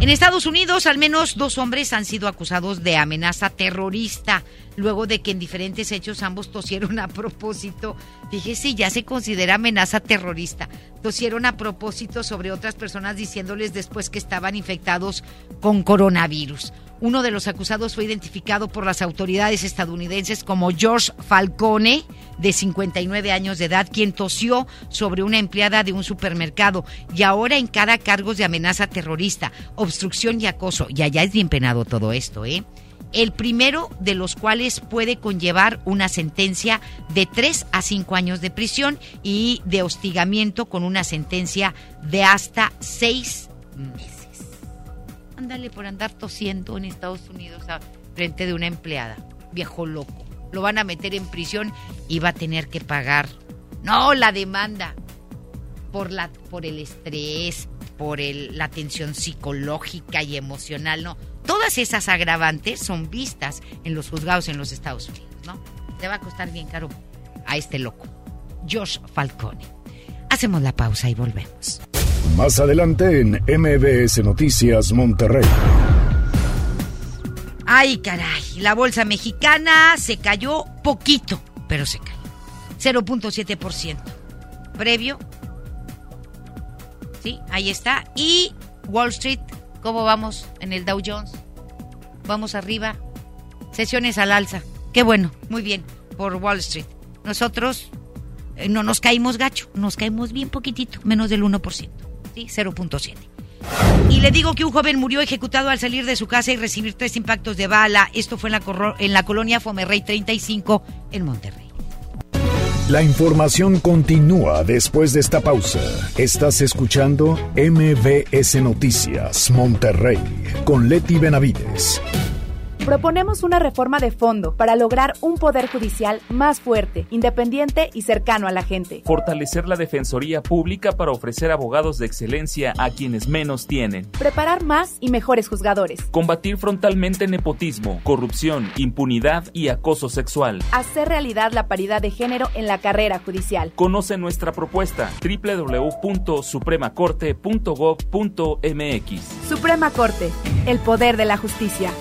Speaker 1: En Estados Unidos, al menos dos hombres han sido acusados de amenaza terrorista, luego de que en diferentes hechos ambos tosieron a propósito. Fíjese, ya se considera amenaza terrorista. Tosieron a propósito sobre otras personas diciéndoles después que estaban infectados con coronavirus. Uno de los acusados fue identificado por las autoridades estadounidenses como George Falcone, de 59 años de edad, quien tosió sobre una empleada de un supermercado y ahora encara cargos de amenaza terrorista, obstrucción y acoso. Y allá es bien penado todo esto, ¿eh? El primero de los cuales puede conllevar una sentencia de 3 a 5 años de prisión y de hostigamiento con una sentencia de hasta 6 meses ándale por andar tosiendo en Estados Unidos frente de una empleada. Viejo loco. Lo van a meter en prisión y va a tener que pagar. No, la demanda. Por, la, por el estrés, por el, la tensión psicológica y emocional, no. Todas esas agravantes son vistas en los juzgados en los Estados Unidos, ¿no? Te va a costar bien caro a este loco, Josh Falcone. Hacemos la pausa y volvemos.
Speaker 2: Más adelante en MBS Noticias Monterrey.
Speaker 1: Ay, caray, la bolsa mexicana se cayó poquito, pero se cayó. 0.7%. Previo. Sí, ahí está. Y Wall Street, ¿cómo vamos en el Dow Jones? Vamos arriba. Sesiones al alza. Qué bueno, muy bien, por Wall Street. Nosotros eh, no nos caímos gacho, nos caímos bien poquitito, menos del 1%. 0.7. Y le digo que un joven murió ejecutado al salir de su casa y recibir tres impactos de bala. Esto fue en la, en la colonia Fomerrey 35 en Monterrey.
Speaker 2: La información continúa después de esta pausa. Estás escuchando MBS Noticias Monterrey con Leti Benavides.
Speaker 14: Proponemos una reforma de fondo para lograr un poder judicial más fuerte, independiente y cercano a la gente.
Speaker 15: Fortalecer la defensoría pública para ofrecer abogados de excelencia a quienes menos tienen.
Speaker 14: Preparar más y mejores juzgadores.
Speaker 15: Combatir frontalmente nepotismo, corrupción, impunidad y acoso sexual.
Speaker 14: Hacer realidad la paridad de género en la carrera judicial.
Speaker 15: Conoce nuestra propuesta www.supremacorte.gov.mx.
Speaker 14: Suprema Corte, el poder de la justicia.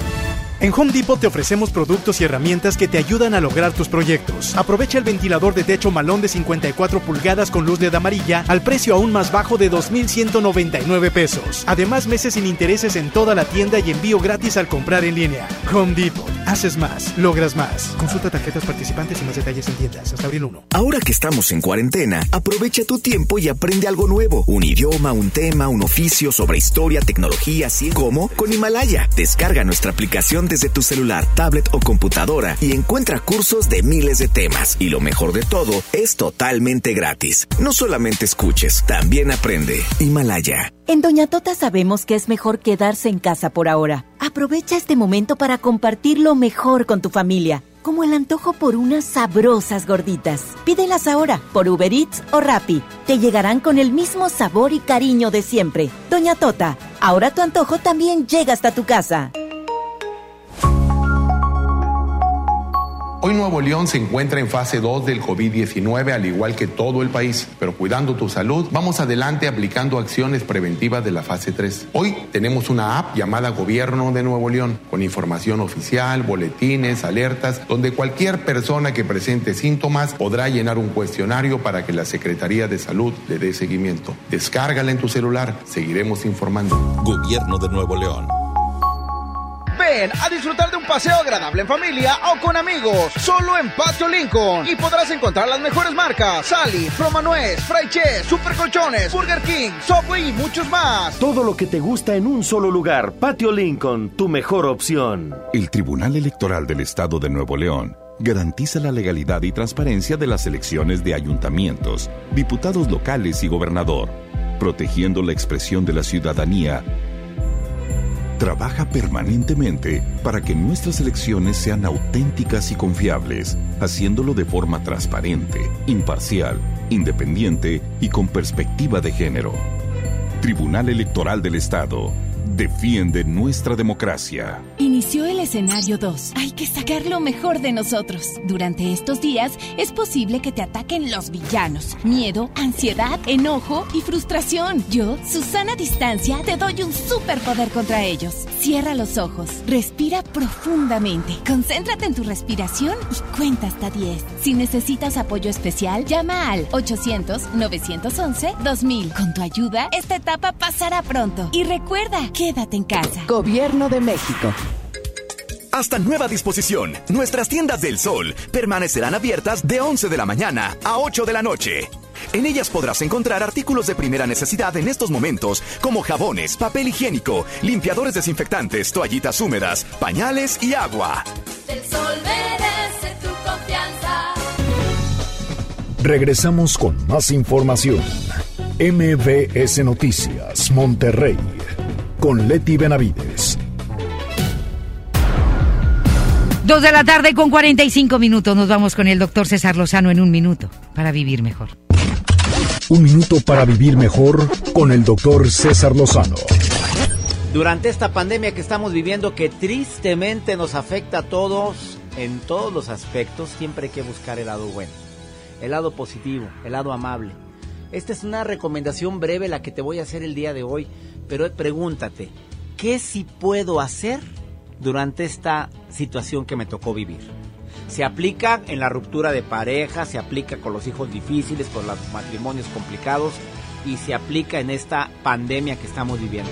Speaker 16: En Home Depot te ofrecemos productos y herramientas que te ayudan a lograr tus proyectos. Aprovecha el ventilador de techo malón de 54 pulgadas con luz LED amarilla al precio aún más bajo de 2.199 pesos. Además, meses sin intereses en toda la tienda y envío gratis al comprar en línea. Home Depot. Haces más, logras más. Consulta tarjetas participantes y más detalles en tiendas hasta abril 1.
Speaker 17: Ahora que estamos en cuarentena, aprovecha tu tiempo y aprende algo nuevo. Un idioma, un tema, un oficio sobre historia, tecnología, así como con Himalaya. Descarga nuestra aplicación desde tu celular, tablet o computadora y encuentra cursos de miles de temas. Y lo mejor de todo, es totalmente gratis. No solamente escuches, también aprende. Himalaya.
Speaker 18: En Doña Tota sabemos que es mejor quedarse en casa por ahora. Aprovecha este momento para compartir lo mejor con tu familia como el antojo por unas sabrosas gorditas. Pídelas ahora por Uber Eats o Rappi. Te llegarán con el mismo sabor y cariño de siempre. Doña Tota, ahora tu antojo también llega hasta tu casa.
Speaker 19: Hoy Nuevo León se encuentra en fase 2 del COVID-19 al igual que todo el país, pero cuidando tu salud, vamos adelante aplicando acciones preventivas de la fase 3. Hoy tenemos una app llamada Gobierno de Nuevo León, con información oficial, boletines, alertas, donde cualquier persona que presente síntomas podrá llenar un cuestionario para que la Secretaría de Salud le dé seguimiento. Descárgala en tu celular, seguiremos informando.
Speaker 20: Gobierno de Nuevo León.
Speaker 21: Ven a disfrutar de un paseo agradable en familia o con amigos, solo en Patio Lincoln. Y podrás encontrar las mejores marcas: Sally, Promanuez, Fraiche, Super Colchones, Burger King, Subway y muchos más.
Speaker 22: Todo lo que te gusta en un solo lugar. Patio Lincoln, tu mejor opción.
Speaker 23: El Tribunal Electoral del Estado de Nuevo León garantiza la legalidad y transparencia de las elecciones de ayuntamientos, diputados locales y gobernador, protegiendo la expresión de la ciudadanía trabaja permanentemente para que nuestras elecciones sean auténticas y confiables, haciéndolo de forma transparente, imparcial, independiente y con perspectiva de género. Tribunal Electoral del Estado defiende nuestra democracia.
Speaker 24: Inició el escenario 2. Hay que sacar lo mejor de nosotros. Durante estos días es posible que te ataquen los villanos. Miedo, ansiedad, enojo y frustración. Yo, Susana Distancia, te doy un superpoder contra ellos. Cierra los ojos, respira profundamente, concéntrate en tu respiración y cuenta hasta 10. Si necesitas apoyo especial, llama al 800-911-2000. Con tu ayuda, esta etapa pasará pronto. Y recuerda, quédate en casa.
Speaker 25: Gobierno de México.
Speaker 17: Hasta nueva disposición, nuestras tiendas del sol permanecerán abiertas de 11 de la mañana a 8 de la noche. En ellas podrás encontrar artículos de primera necesidad en estos momentos, como jabones, papel higiénico, limpiadores desinfectantes, toallitas húmedas, pañales y agua.
Speaker 26: El sol merece tu confianza.
Speaker 2: Regresamos con más información. MBS Noticias, Monterrey, con Leti Benavides.
Speaker 1: Dos de la tarde con 45 minutos. Nos vamos con el doctor César Lozano en un minuto para vivir mejor.
Speaker 2: Un minuto para vivir mejor con el doctor César Lozano.
Speaker 27: Durante esta pandemia que estamos viviendo, que tristemente nos afecta a todos en todos los aspectos, siempre hay que buscar el lado bueno, el lado positivo, el lado amable. Esta es una recomendación breve la que te voy a hacer el día de hoy, pero pregúntate, ¿qué sí puedo hacer durante esta situación que me tocó vivir? Se aplica en la ruptura de pareja, se aplica con los hijos difíciles, con los matrimonios complicados y se aplica en esta pandemia que estamos viviendo.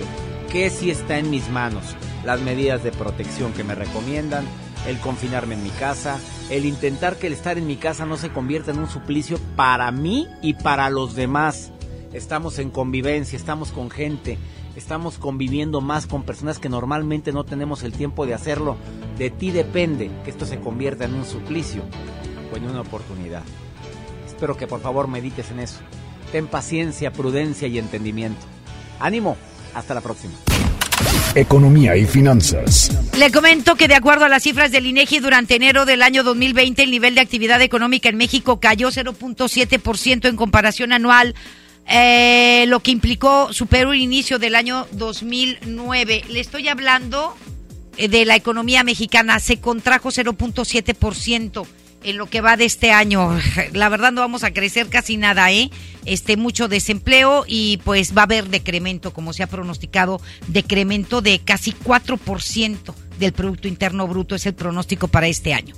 Speaker 27: ¿Qué sí está en mis manos? Las medidas de protección que me recomiendan, el confinarme en mi casa, el intentar que el estar en mi casa no se convierta en un suplicio para mí y para los demás. Estamos en convivencia, estamos con gente, estamos conviviendo más con personas que normalmente no tenemos el tiempo de hacerlo. De ti depende que esto se convierta en un suplicio o en una oportunidad. Espero que por favor medites en eso. Ten paciencia, prudencia y entendimiento. Ánimo, hasta la próxima.
Speaker 2: Economía y finanzas.
Speaker 1: Le comento que de acuerdo a las cifras del INEGI durante enero del año 2020 el nivel de actividad económica en México cayó 0.7% en comparación anual, eh, lo que implicó su peor inicio del año 2009. Le estoy hablando eh, de la economía mexicana, se contrajo 0.7% en lo que va de este año. La verdad no vamos a crecer casi nada, ¿eh? Este mucho desempleo y pues va a haber decremento, como se ha pronosticado, decremento de casi 4% del producto interno bruto es el pronóstico para este año.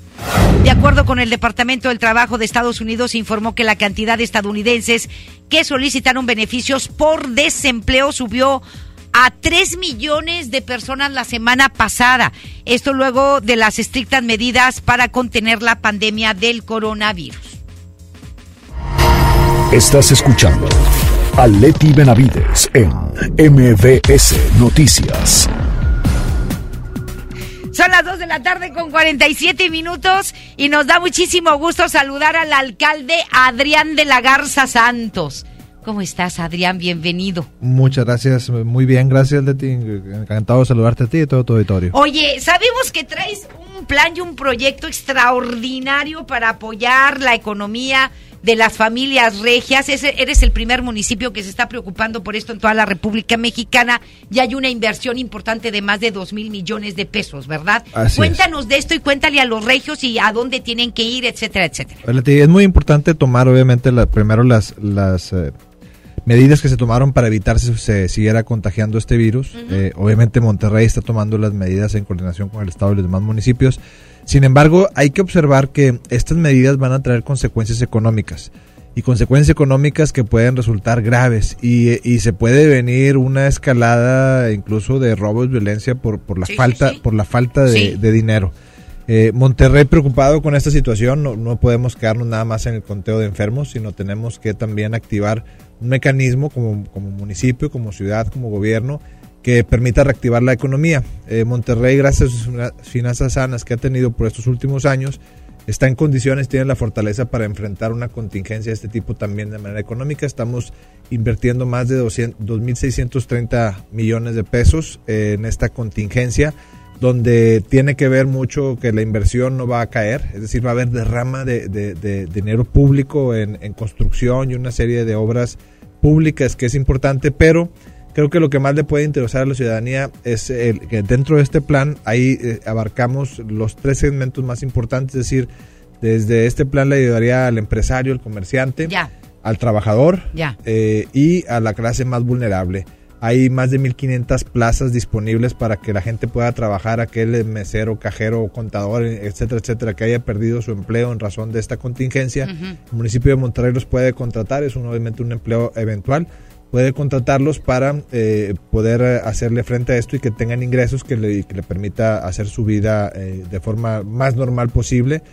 Speaker 1: De acuerdo con el Departamento del Trabajo de Estados Unidos, informó que la cantidad de estadounidenses que solicitaron beneficios por desempleo subió a 3 millones de personas la semana pasada. Esto luego de las estrictas medidas para contener la pandemia del coronavirus.
Speaker 2: Estás escuchando a Leti Benavides en MBS Noticias.
Speaker 1: Son las 2 de la tarde con 47 minutos y nos da muchísimo gusto saludar al alcalde Adrián de la Garza Santos. ¿Cómo estás, Adrián? Bienvenido.
Speaker 28: Muchas gracias, muy bien, gracias, Leti. Encantado de saludarte a ti y a todo tu auditorio.
Speaker 1: Oye, sabemos que traes un plan y un proyecto extraordinario para apoyar la economía de las familias regias. eres el primer municipio que se está preocupando por esto en toda la República Mexicana y hay una inversión importante de más de dos mil millones de pesos, ¿verdad? Cuéntanos de esto y cuéntale a los regios y a dónde tienen que ir, etcétera, etcétera.
Speaker 28: Es muy importante tomar, obviamente, la, primero las, las eh, medidas que se tomaron para evitar que se siguiera contagiando este virus. Eh, obviamente Monterrey está tomando las medidas en coordinación con el Estado y los demás municipios. Sin embargo, hay que observar que estas medidas van a traer consecuencias económicas y consecuencias económicas que pueden resultar graves y, se puede venir una escalada incluso de robos, violencia por, por la falta por la falta de, dinero. Eh, Monterrey preocupado con esta situación, no, no, podemos quedarnos nada más en el conteo de enfermos, sino tenemos que también activar un mecanismo como, como municipio, como ciudad, como gobierno, que permita reactivar la economía. Eh, Monterrey, gracias a sus finanzas sanas que ha tenido por estos últimos años, está en condiciones, tiene la fortaleza para enfrentar una contingencia de este tipo también de manera económica. Estamos invirtiendo más de 2.630 millones de pesos eh, en esta contingencia, donde tiene que ver mucho que la inversión no va a caer, es decir, va a haber derrama de, dinero público en, en construcción y una serie de obras públicas que es importante, pero Creo que lo que más le puede interesar a la ciudadanía es el, que dentro de este plan ahí eh, abarcamos los tres segmentos más importantes, es decir, desde este plan le ayudaría al empresario, al comerciante, al trabajador
Speaker 1: Ya.
Speaker 28: eh, y a la clase más vulnerable. Hay más de 1.500 plazas disponibles para que la gente pueda trabajar, aquel mesero, cajero, contador, etcétera, etcétera, que haya perdido su empleo en razón de esta contingencia. El municipio de Monterrey los puede contratar, es un, obviamente un empleo eventual. Puede contratarlos para eh, poder hacerle frente a esto y que tengan ingresos que le, que le permita hacer su vida eh, de forma más normal posible.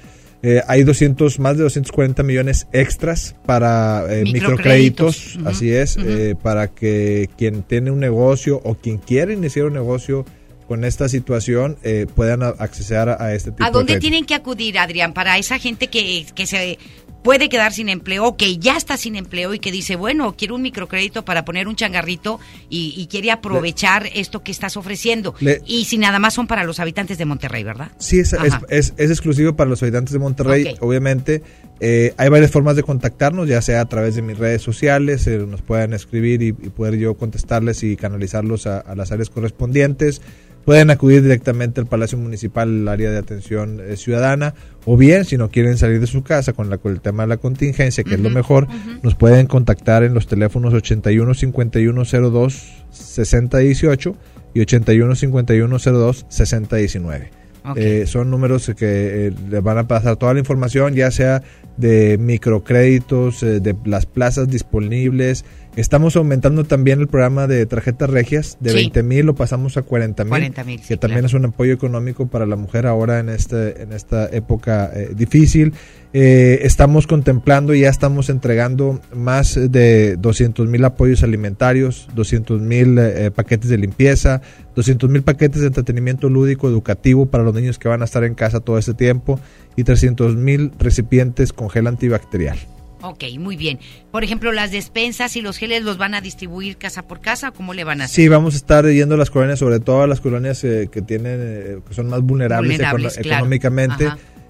Speaker 28: Eh, hay 200, más de 240 millones extras para eh,
Speaker 25: Microcréditos.
Speaker 28: microcréditos,
Speaker 25: Ujú,
Speaker 28: así es,
Speaker 25: ujú.
Speaker 28: eh, para que quien tiene un negocio o quien quiere iniciar un negocio con esta situación eh, puedan a- acceder a, a este tipo
Speaker 1: ¿A
Speaker 28: de
Speaker 1: dónde
Speaker 28: crédito.
Speaker 1: tienen que acudir, Adrián, para esa gente que, que se puede quedar sin empleo, que ya está sin empleo y que dice, bueno, quiero un microcrédito para poner un changarrito y, y quiere aprovechar esto que estás ofreciendo?
Speaker 28: Le-
Speaker 1: y si nada más son para los habitantes de Monterrey, ¿verdad?
Speaker 28: Sí, es, es,
Speaker 1: Ajá.
Speaker 28: es- es exclusivo para los habitantes de Monterrey, obviamente. Eh, hay varias formas de contactarnos, ya sea a través de mis redes sociales, eh, nos pueden escribir y, y poder yo contestarles y canalizarlos a, a las áreas correspondientes. Pueden acudir directamente al Palacio Municipal, el área de atención eh, ciudadana, o bien, si no quieren salir de su casa con, la, con el tema de la contingencia, que es lo mejor, nos pueden contactar en los teléfonos 81 51 02 60 18 y 81 51 02 60 19.
Speaker 1: Ok.
Speaker 28: Eh, son números que eh, le van a pasar toda la información, ya sea de microcréditos, eh, de las plazas disponibles. Estamos aumentando también el programa de tarjetas regias de
Speaker 1: Sí.
Speaker 28: 20 mil, lo pasamos a 40 mil,
Speaker 1: 40,000,
Speaker 28: que
Speaker 1: sí,
Speaker 28: también
Speaker 1: claro.
Speaker 28: es un apoyo económico para la mujer ahora en este en esta época eh, difícil. Eh, estamos contemplando y ya estamos entregando más de 200 mil apoyos alimentarios, 200 mil eh, paquetes de limpieza, 200 mil paquetes de entretenimiento lúdico educativo para los niños que van a estar en casa todo este tiempo y 300 mil recipientes con gel antibacterial.
Speaker 1: Ok, muy bien. Por ejemplo, las despensas y los geles los van a distribuir casa por casa, ¿cómo le van a hacer?
Speaker 28: Sí, vamos a estar yendo a las colonias, sobre todo a las colonias eh, que tienen, eh, que son más vulnerables,
Speaker 1: Vulnerables,
Speaker 28: econo-
Speaker 1: claro.
Speaker 28: económicamente.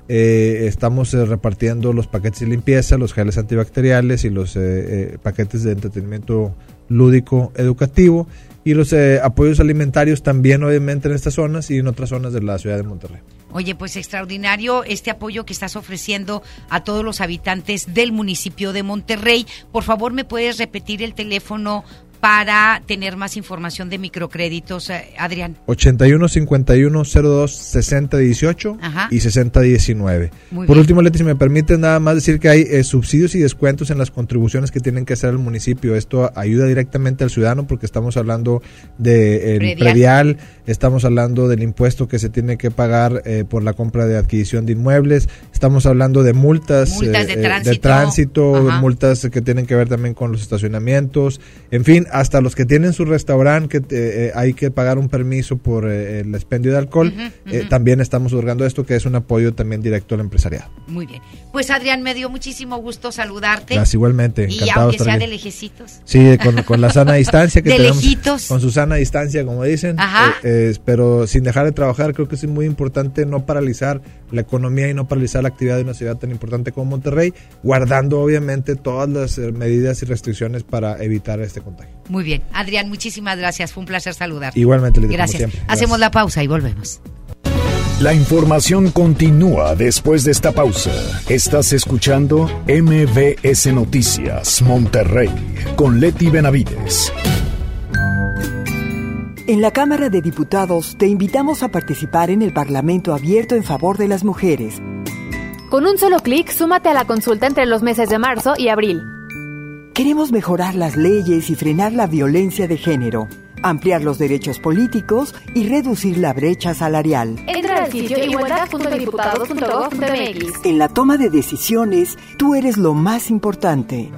Speaker 28: Eh, estamos eh, repartiendo los paquetes de limpieza, los geles antibacteriales y los eh, eh, paquetes de entretenimiento lúdico educativo y los eh, apoyos alimentarios también obviamente en estas zonas y en otras zonas de la ciudad de Monterrey.
Speaker 1: Oye, pues extraordinario este apoyo que estás ofreciendo a todos los habitantes del municipio de Monterrey. Por favor, ¿me puedes repetir el teléfono para tener más información de microcréditos, eh, Adrián?
Speaker 28: 81 51 02 60 18
Speaker 1: Ajá.
Speaker 28: y 60 19.
Speaker 1: Muy
Speaker 28: Por
Speaker 1: bien.
Speaker 28: último, Leti, si me permite nada más decir que hay eh, subsidios y descuentos en las contribuciones que tienen que hacer el municipio. Esto ayuda directamente al ciudadano porque estamos hablando del
Speaker 1: Predial.
Speaker 28: predial, estamos hablando del impuesto que se tiene que pagar eh, por la compra de adquisición de inmuebles, estamos hablando de multas,
Speaker 1: Multas de
Speaker 28: eh, eh,
Speaker 1: tránsito.
Speaker 28: tránsito, multas que tienen que ver también con los estacionamientos, en fin, hasta los que tienen su restaurante que eh, eh, hay que pagar un permiso por eh, el expendio de alcohol, también estamos otorgando esto que es un apoyo también directo al empresariado.
Speaker 1: Muy bien. Pues Adrián, me dio muchísimo gusto saludarte.
Speaker 28: Gracias, igualmente,
Speaker 1: Y
Speaker 28: encantado de
Speaker 1: aunque sea
Speaker 28: aquí.
Speaker 1: de lejecitos.
Speaker 28: Sí, con, con la sana distancia que
Speaker 1: De
Speaker 28: tenemos.
Speaker 1: lejitos.
Speaker 28: Con su sana distancia, como dicen.
Speaker 1: Ajá.
Speaker 28: Eh, eh, pero sin dejar de trabajar, creo que es muy importante no paralizar la economía y no paralizar la actividad de una ciudad tan importante como Monterrey, guardando obviamente todas las eh, medidas y restricciones para evitar este contagio.
Speaker 1: Muy bien. Adrián, muchísimas gracias. Fue un placer saludarte.
Speaker 28: Igualmente, Lidia, como
Speaker 1: Gracias.
Speaker 28: siempre.
Speaker 1: Hacemos la pausa y volvemos.
Speaker 2: La información continúa después de esta pausa. Estás escuchando MBS Noticias Monterrey con Leti Benavides.
Speaker 29: En la Cámara de Diputados te invitamos a participar en el Parlamento abierto en favor de las mujeres.
Speaker 30: Con un solo clic, súmate a la consulta entre los meses de marzo y abril.
Speaker 29: Queremos mejorar las leyes y frenar la violencia de género, ampliar los derechos políticos y reducir la brecha salarial.
Speaker 30: Entra al sitio igualdad.diputados.gov.mx.
Speaker 29: En la toma de decisiones, tú eres lo más importante.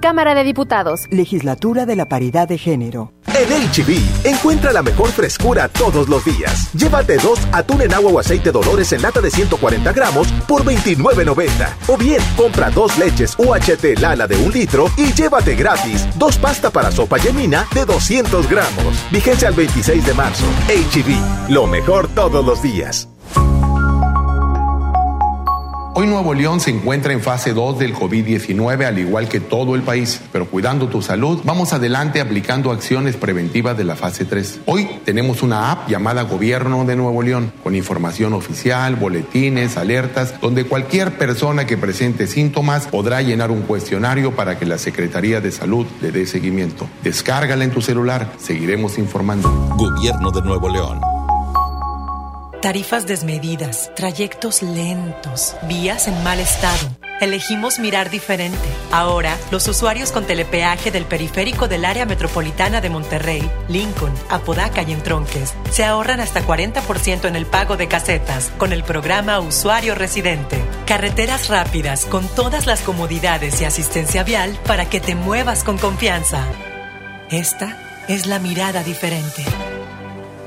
Speaker 30: Cámara de Diputados.
Speaker 29: Legislatura de la Paridad de Género.
Speaker 31: En HB, encuentra la mejor frescura todos los días. Llévate dos atún en agua o aceite Dolores en lata de 140 gramos por $29.90. O bien, compra dos leches UHT Lala de un litro y llévate gratis dos pasta para sopa yemina de 200 gramos. Vigencia al 26 de marzo. HB, lo mejor todos los días.
Speaker 19: Hoy Nuevo León se encuentra en fase 2 del COVID-19 al igual que todo el país, pero cuidando tu salud, vamos adelante aplicando acciones preventivas de la fase 3. Hoy tenemos una app llamada Gobierno de Nuevo León, con información oficial, boletines, alertas, donde cualquier persona que presente síntomas podrá llenar un cuestionario para que la Secretaría de Salud le dé seguimiento. Descárgala en tu celular, seguiremos informando.
Speaker 20: Gobierno de Nuevo León.
Speaker 25: Tarifas desmedidas, trayectos lentos, vías en mal estado. Elegimos mirar diferente. Ahora, los usuarios con telepeaje del periférico del área metropolitana de Monterrey, Lincoln, Apodaca y Entronques se ahorran hasta 40% en el pago de casetas con el programa Usuario Residente. Carreteras rápidas con todas las comodidades y asistencia vial para que te muevas con confianza. Esta es la mirada diferente.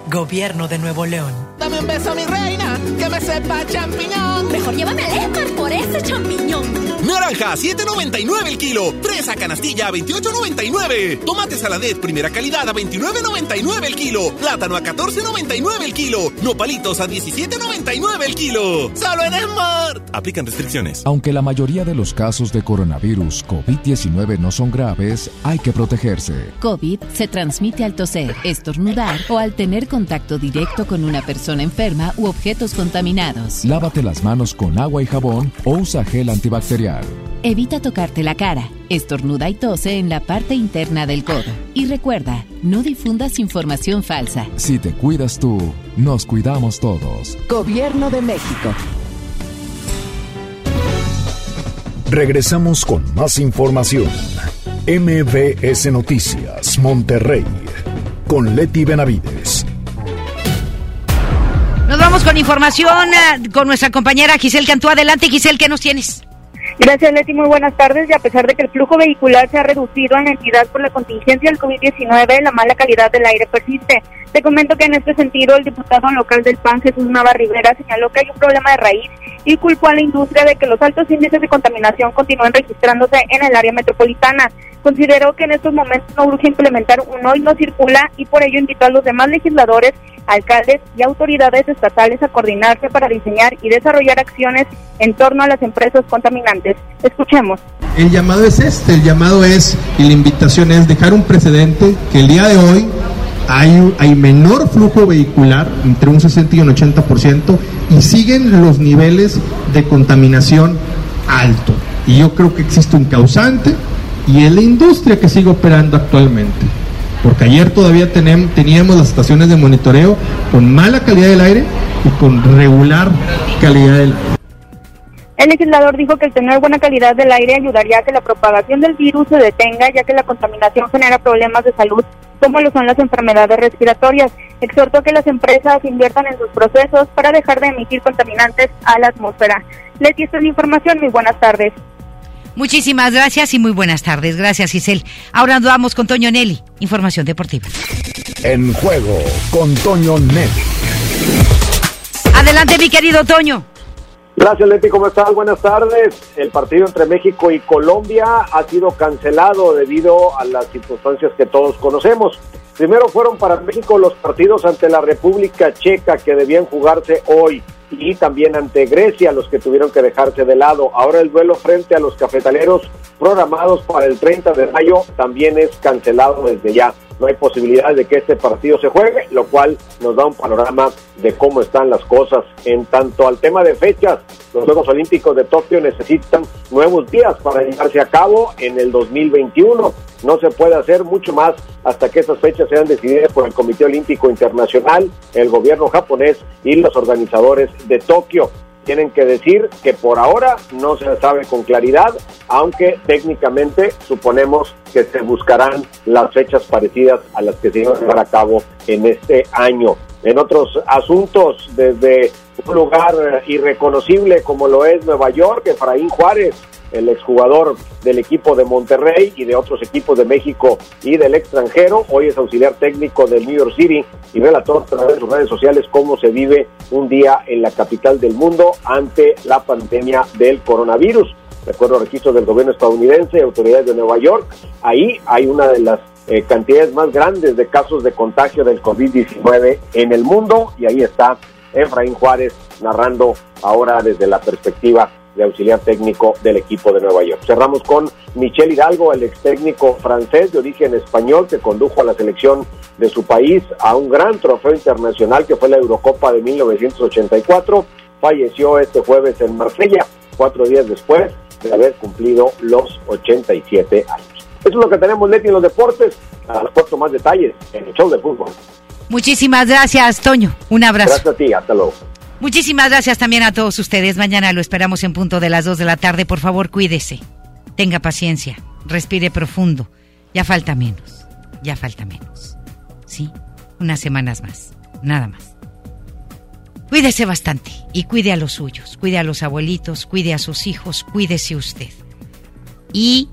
Speaker 25: Gobierno de Nuevo León.
Speaker 32: Dame un beso, mi reina, que me sepa champiñón.
Speaker 26: Mejor llévame al Esmar por ese champiñón.
Speaker 33: Naranja, 7.99 el kilo. Fresa canastilla, 28.99. Tomate saladet, primera calidad, a 29.99 el kilo. Plátano a 14.99 el kilo. Nopalitos a 17.99 el kilo. Solo en Smart. Aplican restricciones.
Speaker 34: Aunque la mayoría de los casos de coronavirus COVID-19 no son graves, hay que protegerse.
Speaker 24: COVID se transmite al toser, estornudar o al tener contacto directo con una persona enferma u objetos contaminados.
Speaker 34: Lávate las manos con agua y jabón o usa gel antibacterial.
Speaker 24: Evita tocarte la cara, estornuda y tose en la parte interna del codo. Y recuerda, no difundas información falsa.
Speaker 34: Si te cuidas tú, nos cuidamos todos.
Speaker 35: Gobierno de México.
Speaker 2: Regresamos con más información. MBS Noticias, Monterrey, con Leti Benavides.
Speaker 1: Vamos con información eh, con nuestra compañera Giselle Cantú. Adelante, Giselle, ¿qué nos tienes?
Speaker 36: Gracias, Leti. Muy buenas tardes. Y a pesar de que el flujo vehicular se ha reducido en la entidad por la contingencia del COVID-19, la mala calidad del aire persiste. Te comento que en este sentido, el diputado local del PAN, Jesús Nava Rivera, señaló que hay un problema de raíz y culpó a la industria de que los altos índices de contaminación continúen registrándose en el área metropolitana. Consideró que en estos momentos no urge implementar un hoy no circula y por ello invitó a los demás legisladores, alcaldes y autoridades estatales a coordinarse para diseñar y desarrollar acciones en torno a las empresas contaminantes. Escuchemos.
Speaker 37: El llamado es este, el llamado es y la invitación es dejar un precedente que el día de hoy hay, hay menor flujo vehicular, entre un 60 y un 80%, y siguen los niveles de contaminación alto. Y yo creo que existe un causante y es la industria que sigue operando actualmente. Porque ayer todavía teníamos las estaciones de monitoreo con mala calidad del aire y con regular calidad del aire.
Speaker 36: El legislador dijo que el tener buena calidad del aire ayudaría a que la propagación del virus se detenga, ya que la contaminación genera problemas de salud, como lo son las enfermedades respiratorias. Exhortó que las empresas inviertan en sus procesos para dejar de emitir contaminantes a la atmósfera. Leti, esta es la información. Muy buenas tardes.
Speaker 1: Muchísimas gracias y muy buenas tardes. Gracias, Giselle. Ahora nos vamos con Toño Nelly. Información deportiva.
Speaker 2: En juego con Toño Net.
Speaker 1: Adelante, mi querido Toño.
Speaker 38: Gracias, Leti. ¿Cómo estás? Buenas tardes. El partido entre México y Colombia ha sido cancelado debido a las circunstancias que todos conocemos. Primero fueron para México los partidos ante la República Checa que debían jugarse hoy y también ante Grecia los que tuvieron que dejarse de lado. Ahora el duelo frente a los cafetaleros programados para el 30 de mayo también es cancelado desde ya. No hay posibilidad de que este partido se juegue, lo cual nos da un panorama de cómo están las cosas. En tanto al tema de fechas, los Juegos Olímpicos de Tokio necesitan nuevos días para llevarse a cabo en el 2021. No se puede hacer mucho más hasta que esas fechas sean decididas por el Comité Olímpico Internacional, el gobierno japonés y los organizadores de Tokio tienen que decir que por ahora no se sabe con claridad, aunque técnicamente suponemos que se buscarán las fechas parecidas a las que se iban a llevar a cabo en este año. En otros asuntos, desde un lugar irreconocible como lo es Nueva York, Efraín Juárez, el exjugador del equipo de Monterrey y de otros equipos de México y del extranjero. Hoy es auxiliar técnico del New York City y relató a través de sus redes sociales cómo se vive un día en la capital del mundo ante la pandemia del coronavirus. De acuerdo a registros del gobierno estadounidense y autoridades de Nueva York, ahí hay una de las eh, cantidades más grandes de casos de contagio del COVID-19 en el mundo y ahí está Efraín Juárez narrando ahora desde la perspectiva de auxiliar técnico del equipo de Nueva York. Cerramos con Michel Hidalgo, el ex técnico francés de origen español que condujo a la selección de su país a un gran trofeo internacional que fue la Eurocopa de 1984. Falleció este jueves en Marsella, cuatro días después de haber cumplido los 87 años. Eso es lo que tenemos, Leti, en los deportes. A cuatro más detalles en el show de fútbol.
Speaker 1: Muchísimas gracias, Toño. Un abrazo.
Speaker 38: Gracias a ti, hasta luego.
Speaker 1: Muchísimas gracias también a todos ustedes. Mañana lo esperamos en punto de las 2 de la tarde. Por favor, cuídese. Tenga paciencia. Respire profundo. Ya falta menos. Ya falta menos. ¿Sí? Unas semanas más. Nada más. Cuídese bastante y cuide a los suyos. Cuide a los abuelitos, cuide a sus hijos, cuídese usted. Y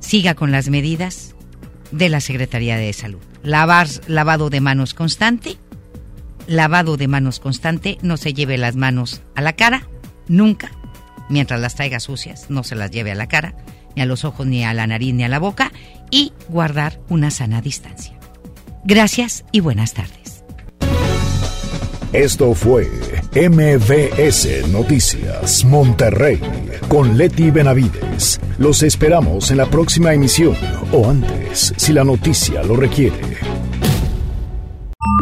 Speaker 1: siga con las medidas de la Secretaría de Salud. Lavar, lavado de manos constante lavado de manos constante, no se lleve las manos a la cara, nunca, mientras las traiga sucias, no se las lleve a la cara, ni a los ojos, ni a la nariz, ni a la boca, y guardar una sana distancia. Gracias y buenas tardes.
Speaker 2: Esto fue MVS Noticias Monterrey con Leti Benavides. Los esperamos en la próxima emisión o antes, si la noticia lo requiere.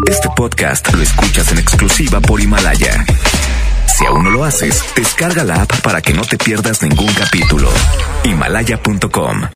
Speaker 17: Este podcast lo escuchas en exclusiva por Himalaya. Si aún no lo haces, descarga la app para que no te pierdas ningún capítulo. Himalaya.com